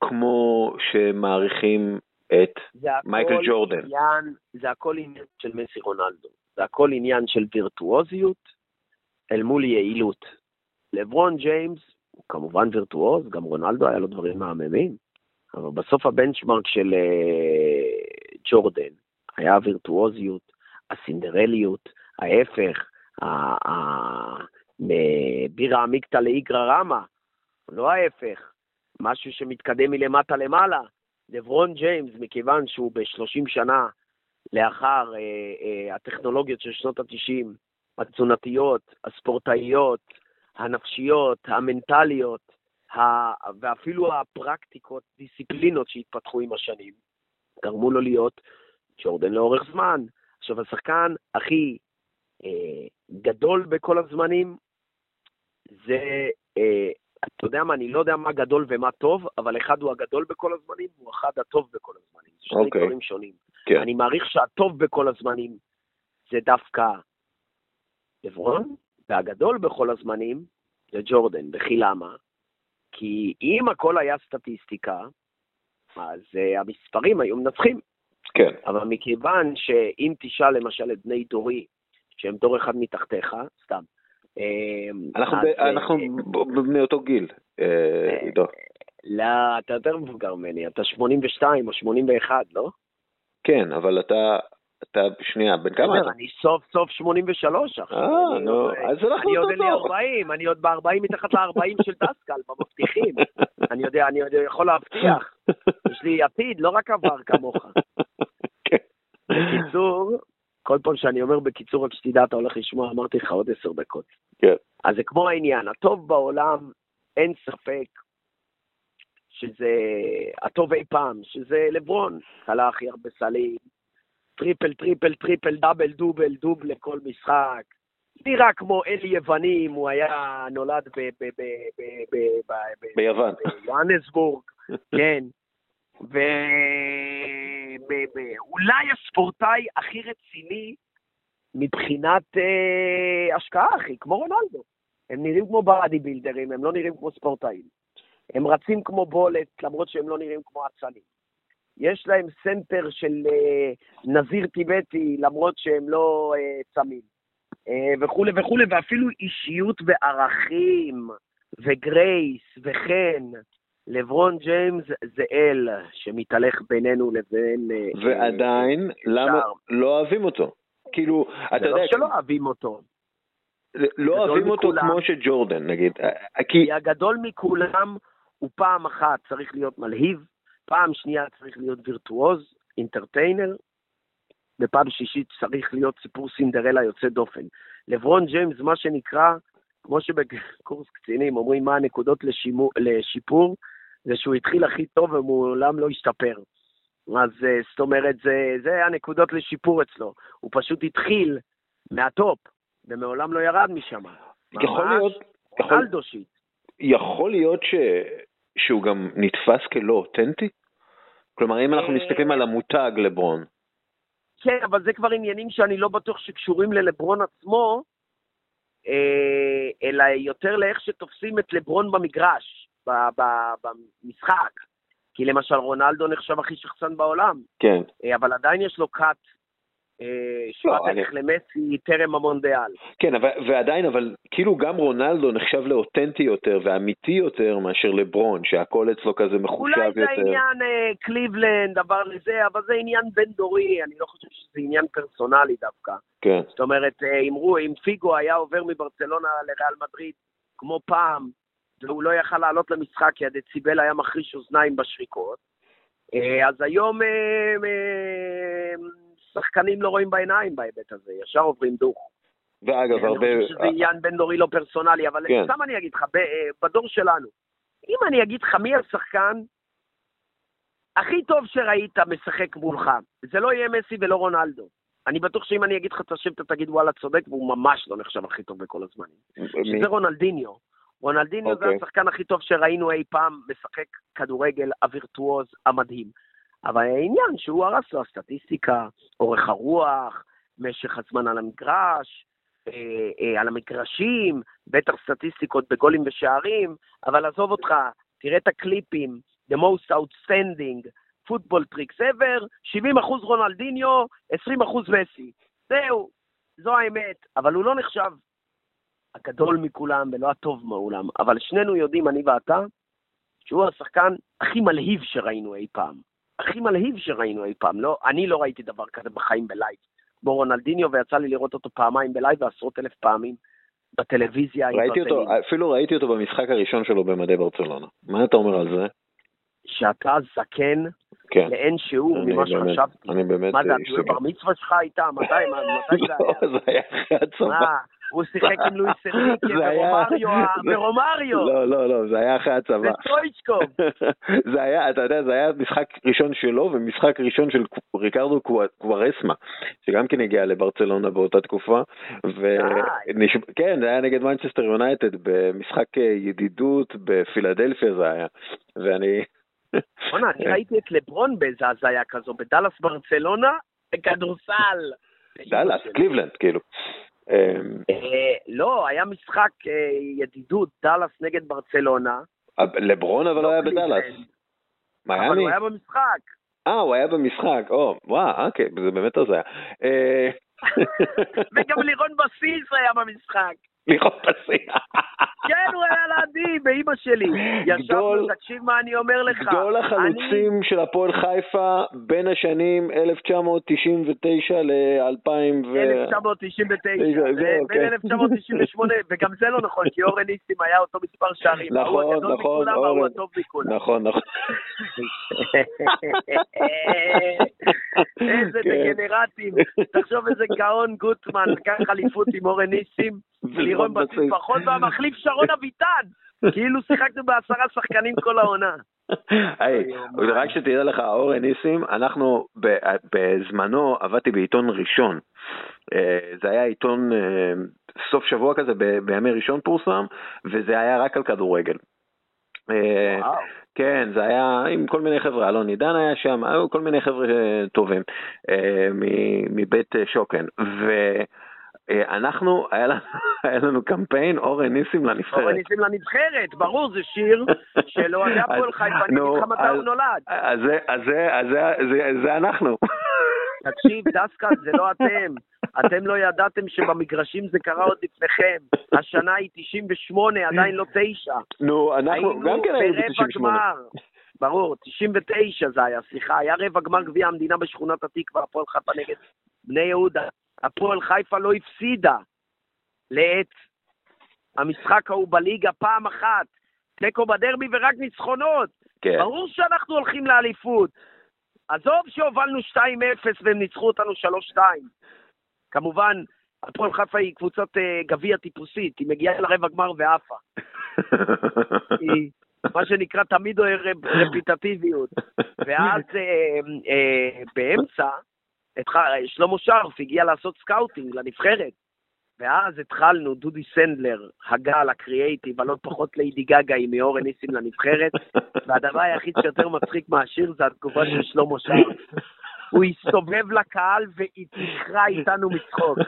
כמו שמעריכים את מייקל ג'ורדן. עניין, זה הכל עניין של מסי רונלדו. זה הכל עניין של וירטואוזיות אל מול יעילות. לברון ג'יימס הוא כמובן וירטואוז, גם רונלדו היה לו דברים מהממים, אבל בסוף הבנצ'מרק של uh, ג'ורדן היה הווירטואוזיות, הסינדרליות, ההפך, מבירה עמיקתא לאיגרא רמא, לא ההפך, משהו שמתקדם מלמטה למעלה. לברון ג'יימס, מכיוון שהוא ב-30 שנה לאחר אה, אה, הטכנולוגיות של שנות ה-90, התזונתיות, הספורטאיות, הנפשיות, המנטליות, ה... ואפילו הפרקטיקות, דיסציפלינות שהתפתחו עם השנים, גרמו לו להיות ג'ורדן לאורך זמן. עכשיו, השחקן הכי אה, גדול בכל הזמנים, זה, אה, אתה יודע מה, אני לא יודע מה גדול ומה טוב, אבל אחד הוא הגדול בכל הזמנים, והוא אחד הטוב בכל הזמנים. זה שני okay. אוקיי. דברים שונים. כן. אני מעריך שהטוב בכל הזמנים זה דווקא לברון, והגדול בכל הזמנים זה ג'ורדן. וכי למה? כי אם הכל היה סטטיסטיקה, אז uh, המספרים היו מנצחים. כן. אבל מכיוון שאם תשאל למשל את בני דורי, שהם דור אחד מתחתיך, סתם. אה, אנחנו אה, ב- בני אותו גיל, אה, עידו. לא, אתה יותר מבוגר ממני, אתה 82 או 81, לא? כן, אבל אתה, אתה, שנייה, בן כמה אתה? אני סוף סוף 83 עכשיו. אה, נו, אז אנחנו אני עוד אותו אין לי דור. 40, אני עוד ב-40 מתחת ל-40 של דסקל, במבטיחים. *laughs* אני יודע, אני עוד יכול להבטיח. *laughs* יש לי עתיד, לא רק עבר כמוך. כן. בקיצור, כל פעם שאני אומר בקיצור, רק שתדע, אתה הולך לשמוע, אמרתי לך עוד עשר דקות. כן. אז זה כמו העניין, הטוב בעולם, אין ספק שזה הטוב אי פעם, שזה לברון, כלה הכי הרבה סלים, טריפל, טריפל, טריפל, דאבל, דובל, דוב לכל משחק. נראה כמו אלי יווני אם הוא היה נולד ביוון. ביוהנסבורג, *laughs* כן. ואולי הספורטאי הכי רציני מבחינת אה, השקעה, אחי, כמו רונלדו. הם נראים כמו body builder ים, הם לא נראים כמו ספורטאים. הם רצים כמו בולט, למרות שהם לא נראים כמו אצנים. יש להם סנטר של אה, נזיר טיבטי, למרות שהם לא אה, צמים. אה, וכולי וכולי, ואפילו אישיות וערכים, וגרייס, וחן. לברון ג'יימס זה אל שמתהלך בינינו לבין... אה, ועדיין, אה, למה. לא אוהבים אותו? כאילו, אתה זה לא יודע, שלא אוהבים אותו. לא אוהבים אותו מכולם. כמו שג'ורדן, נגיד. אה, כי, כי הגדול מכולם הוא פעם אחת צריך להיות מלהיב, פעם שנייה צריך להיות וירטואוז, אינטרטיינר, ופעם שישית צריך להיות סיפור סינדרלה יוצא דופן. לברון ג'יימס, מה שנקרא, כמו שבקורס קצינים אומרים מה הנקודות לשימו, לשיפור, זה שהוא התחיל הכי טוב ומעולם לא השתפר. אז אה, זאת אומרת, זה, זה הנקודות לשיפור אצלו. הוא פשוט התחיל מהטופ, ומעולם לא ירד משם. יכול להיות, יכול. יכול להיות ש, שהוא גם נתפס כלא אותנטי? כלומר, אם אנחנו אה, מסתכלים על המותג לברון, כן, אבל זה כבר עניינים שאני לא בטוח שקשורים ללברון עצמו, אה, אלא יותר לאיך שתופסים את לברון במגרש, במשחק. כי למשל רונלדו נחשב הכי שחצן בעולם, כן. אה, אבל עדיין יש לו קאט אה, שוות אני- ערך למסי טרם המונדיאל. כן, אבל, ועדיין, אבל כאילו גם רונלדו נחשב לאותנטי יותר ואמיתי יותר מאשר לברון, שהכל אצלו כזה מחושב אולי יותר. זה עניין אה, קליבלנד, עבר לזה, אבל זה עניין בין-דורי, אני לא חושב שזה עניין פרסונלי דווקא. כן, זאת אומרת, אה, אמרו, אם פיגו היה עובר מברצלונה לריאל מדריד כמו פעם, והוא לא יכל לעלות למשחק כי הדציבל היה מחריש אוזניים בשריקות, אה, אז היום אה, אה, שחקנים לא רואים בעיניים בהיבט הזה, ישר עוברים דוך. ואגב, אני הרבה... חושב שזה עניין בין-דורי לא פרסונלי, אבל כן. סתם אני אגיד לך, בדור שלנו, אם אני אגיד לך מי השחקן הכי טוב שראית משחק מולך, זה לא יהיה מסי ולא רונלדו. אני בטוח שאם אני אגיד לך את השם, אתה תגיד וואלה צודק, והוא ממש לא נחשב הכי טוב בכל הזמנים. מי? שזה רונלדיניו. רונלדיניו זה אוקיי. השחקן הכי טוב שראינו אי פעם משחק כדורגל הווירטואוז המדהים. אבל העניין שהוא הרס לו הסטטיסטיקה, אורך הרוח, משך הזמן על המגרש, אה, אה, על המגרשים, בטח סטטיסטיקות בגולים ושערים, אבל עזוב אותך, תראה את הקליפים, the most outstanding, football tricks ever, 70% רונלדיניו, 20% מסי. זהו, זו האמת, אבל הוא לא נחשב הגדול מכולם ולא הטוב מעולם, אבל שנינו יודעים, אני ואתה, שהוא השחקן הכי מלהיב שראינו אי פעם. הכי מלהיב שראינו אי פעם. לא, אני לא ראיתי דבר כזה בחיים בלייב. כמו רונלדיניו, ויצא לי לראות אותו פעמיים ב live ועשרות אלף פעמים בטלוויזיה. ראיתי אותו, ברזלים. אפילו ראיתי אותו במשחק הראשון שלו במדי ברצלונה. מה אתה אומר על זה? שאתה זקן כן. לאין שיעור ממה שחשבתי. אני באמת מה זה, השתגעתי. הבר מצווה שלך הייתה? מתי? מתי *laughs* זה היה? לא, זה היה אחרי הצבא. הוא שיחק עם לואיס אנריקה היה- *laughs* ורומריו, לא, לא, לא, זה היה אחרי הצבא. וסטויצ'קוב. *laughs* זה היה, אתה יודע, זה היה משחק ראשון שלו ומשחק ראשון של ריקרדו קו- קוורסמה, שגם כן הגיע לברצלונה באותה תקופה. כן, זה היה נגד מנצ'סטר יונייטד במשחק אה, ידידות בפילדלפיה זה היה. ואני... *laughs* בוא'נה, אני ראיתי את לברון באיזה הזיה כזו, בדאלאס ברצלונה, בכדורסל. דאלאס, קליבלנד, כאילו. אמ, אה, לא, היה משחק אה, ידידות, דאלאס נגד ברצלונה. לברון אבל לא היה בדאלאס. מה אבל הוא? היה במשחק. אה, הוא היה במשחק, או, וואו, אוקיי, זה באמת הזיה. אה, *laughs* וגם לירון בסיס היה במשחק. לראות את השיח. כן, הוא היה לידי, באימא שלי. ישבנו, תקשיב מה אני אומר לך. גדול החלוצים של הפועל חיפה בין השנים 1999 ל-2000 ו... 1999, זהו, בין כן. 1998, *laughs* וגם זה לא נכון, כי אורן ניסים היה אותו מספר שערים. נכון, הוא נכון, אורן. ההוא הטוב מכולם. נכון, נכון. *laughs* איזה כן. דגנרטים. תחשוב איזה גאון גוטמן, לקח אליפות עם אורן ניסים, לירון בסיס פחות, והמחליף שרון אביטן. *laughs* כאילו שיחקנו בעשרה שחקנים כל העונה. היי, רק שתדע לך, אורן ניסים, אנחנו בזמנו עבדתי בעיתון ראשון. אה, זה היה עיתון אה, סוף שבוע כזה, בימי ראשון פורסם, וזה היה רק על כדורגל. אה. כן, זה היה עם כל מיני חבר'ה, אלון עידן היה שם, היו כל מיני חבר'ה טובים מבית שוקן. ואנחנו, היה לנו- *laughs* היה לנו קמפיין אורן ניסים אורן לנבחרת. ניסים לנבחרת, ברור, זה שיר של אוהדי הפועל חיפה, אני אגיד לך מתי הוא נולד. אז זה, אז זה, אז זה, זה, זה אנחנו. *laughs* תקשיב, דסקל, זה לא אתם. אתם לא ידעתם שבמגרשים זה קרה עוד לפניכם. השנה היא 98, עדיין לא 9. נו, אנחנו גם כן היינו ברבע ב-98. גמר. ברור, 99 זה היה, סליחה, היה רבע גמר גביע המדינה בשכונת התקווה, הפועל חיפה נגד בני יהודה. הפועל חיפה לא הפסידה לעת המשחק ההוא בליגה פעם אחת. תיקו בדרבי ורק ניצחונות. כן. ברור שאנחנו הולכים לאליפות. עזוב שהובלנו 2-0 והם ניצחו אותנו 3-2. כמובן, הפועל חיפה היא קבוצת אה, גביע טיפוסית, היא מגיעה לרבע גמר ועפה. *laughs* היא, מה שנקרא, תמיד אוהב רפ- רפיטטיביות. *laughs* ואז אה, אה, באמצע, התח- שלמה שרף הגיע לעשות scouting לנבחרת. ואז התחלנו, דודי סנדלר, הגל, הקריאייטיב, הלא פחות ליידי גגה עם מאורן ניסים לנבחרת, והדבר היחיד שיותר מצחיק מהשיר זה התגובה של שלמה שרף. הוא הסתובב לקהל ונקרע איתנו מצחוק.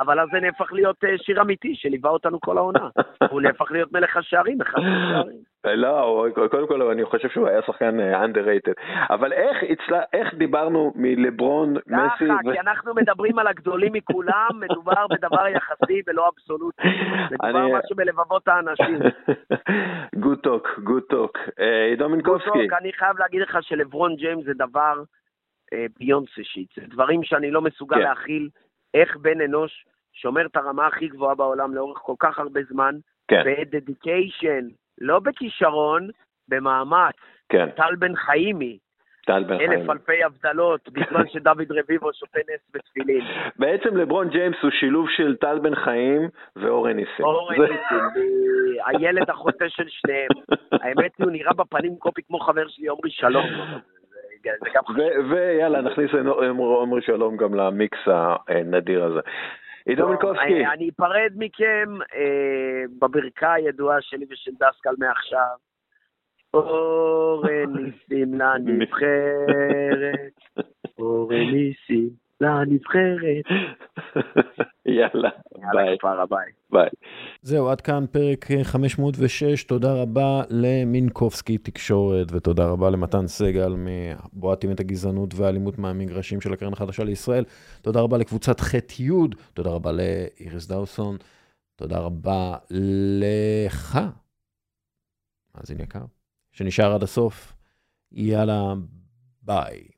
אבל אז זה נהפך להיות אה, שיר אמיתי שליווה אותנו כל העונה. הוא נהפך להיות מלך השערים, אחד השערים. לא, קודם כל אני חושב שהוא היה שחקן אה, underrated. אבל איך הצלה- איך דיברנו מלברון, מסי, ככה, ו- כי אנחנו מדברים על הגדולים מכולם, מדובר בדבר יחסי ולא אבסולוטי. מדובר אני- משהו בלבבות האנשים. good talk, good talk. עידו מינקובסקי, good talk, אני חייב להגיד לך שלברון ג'יימס זה דבר ביונסה shit. זה דברים שאני לא מסוגל כן. להכיל. איך בן אנוש שומר את הרמה הכי גבוהה בעולם לאורך כל כך הרבה זמן, כן, ב dedication, לא בכישרון, במאמץ. כן, טל בן חיימי, טל בן חיים. אלף אלפי הבדלות, *laughs* בזמן שדוד רביבו שותה נס בתפילין. בעצם לברון ג'יימס הוא שילוב של טל בן חיים ואורן ניסים. אורן ניסים, אה, הילד החוטא של שניהם. *laughs* האמת היא, הוא נראה בפנים קופי כמו חבר שלי, עמרי שלום. זה גם. ו- ויאללה, נכניס עמרי שלום גם למיקס הנדיר הזה. עידו טוב, מינקובסקי, אה, אני אפרד מכם אה, בברכה הידועה שלי ושל דסקל מעכשיו. אורן ניסים לנבחרת, *laughs* אורן ניסים לנבחרת. *laughs* יאללה, יאללה, ביי, כפרה ביי. ביי. זהו, עד כאן פרק 506. תודה רבה למינקובסקי תקשורת, ותודה רבה למתן סגל מבעיטים את הגזענות והאלימות מהמגרשים של הקרן החדשה לישראל. תודה רבה לקבוצת ח' י', תודה רבה לאיריס דאוסון, תודה רבה לך, מאזין יקר, שנשאר עד הסוף. יאללה, ביי.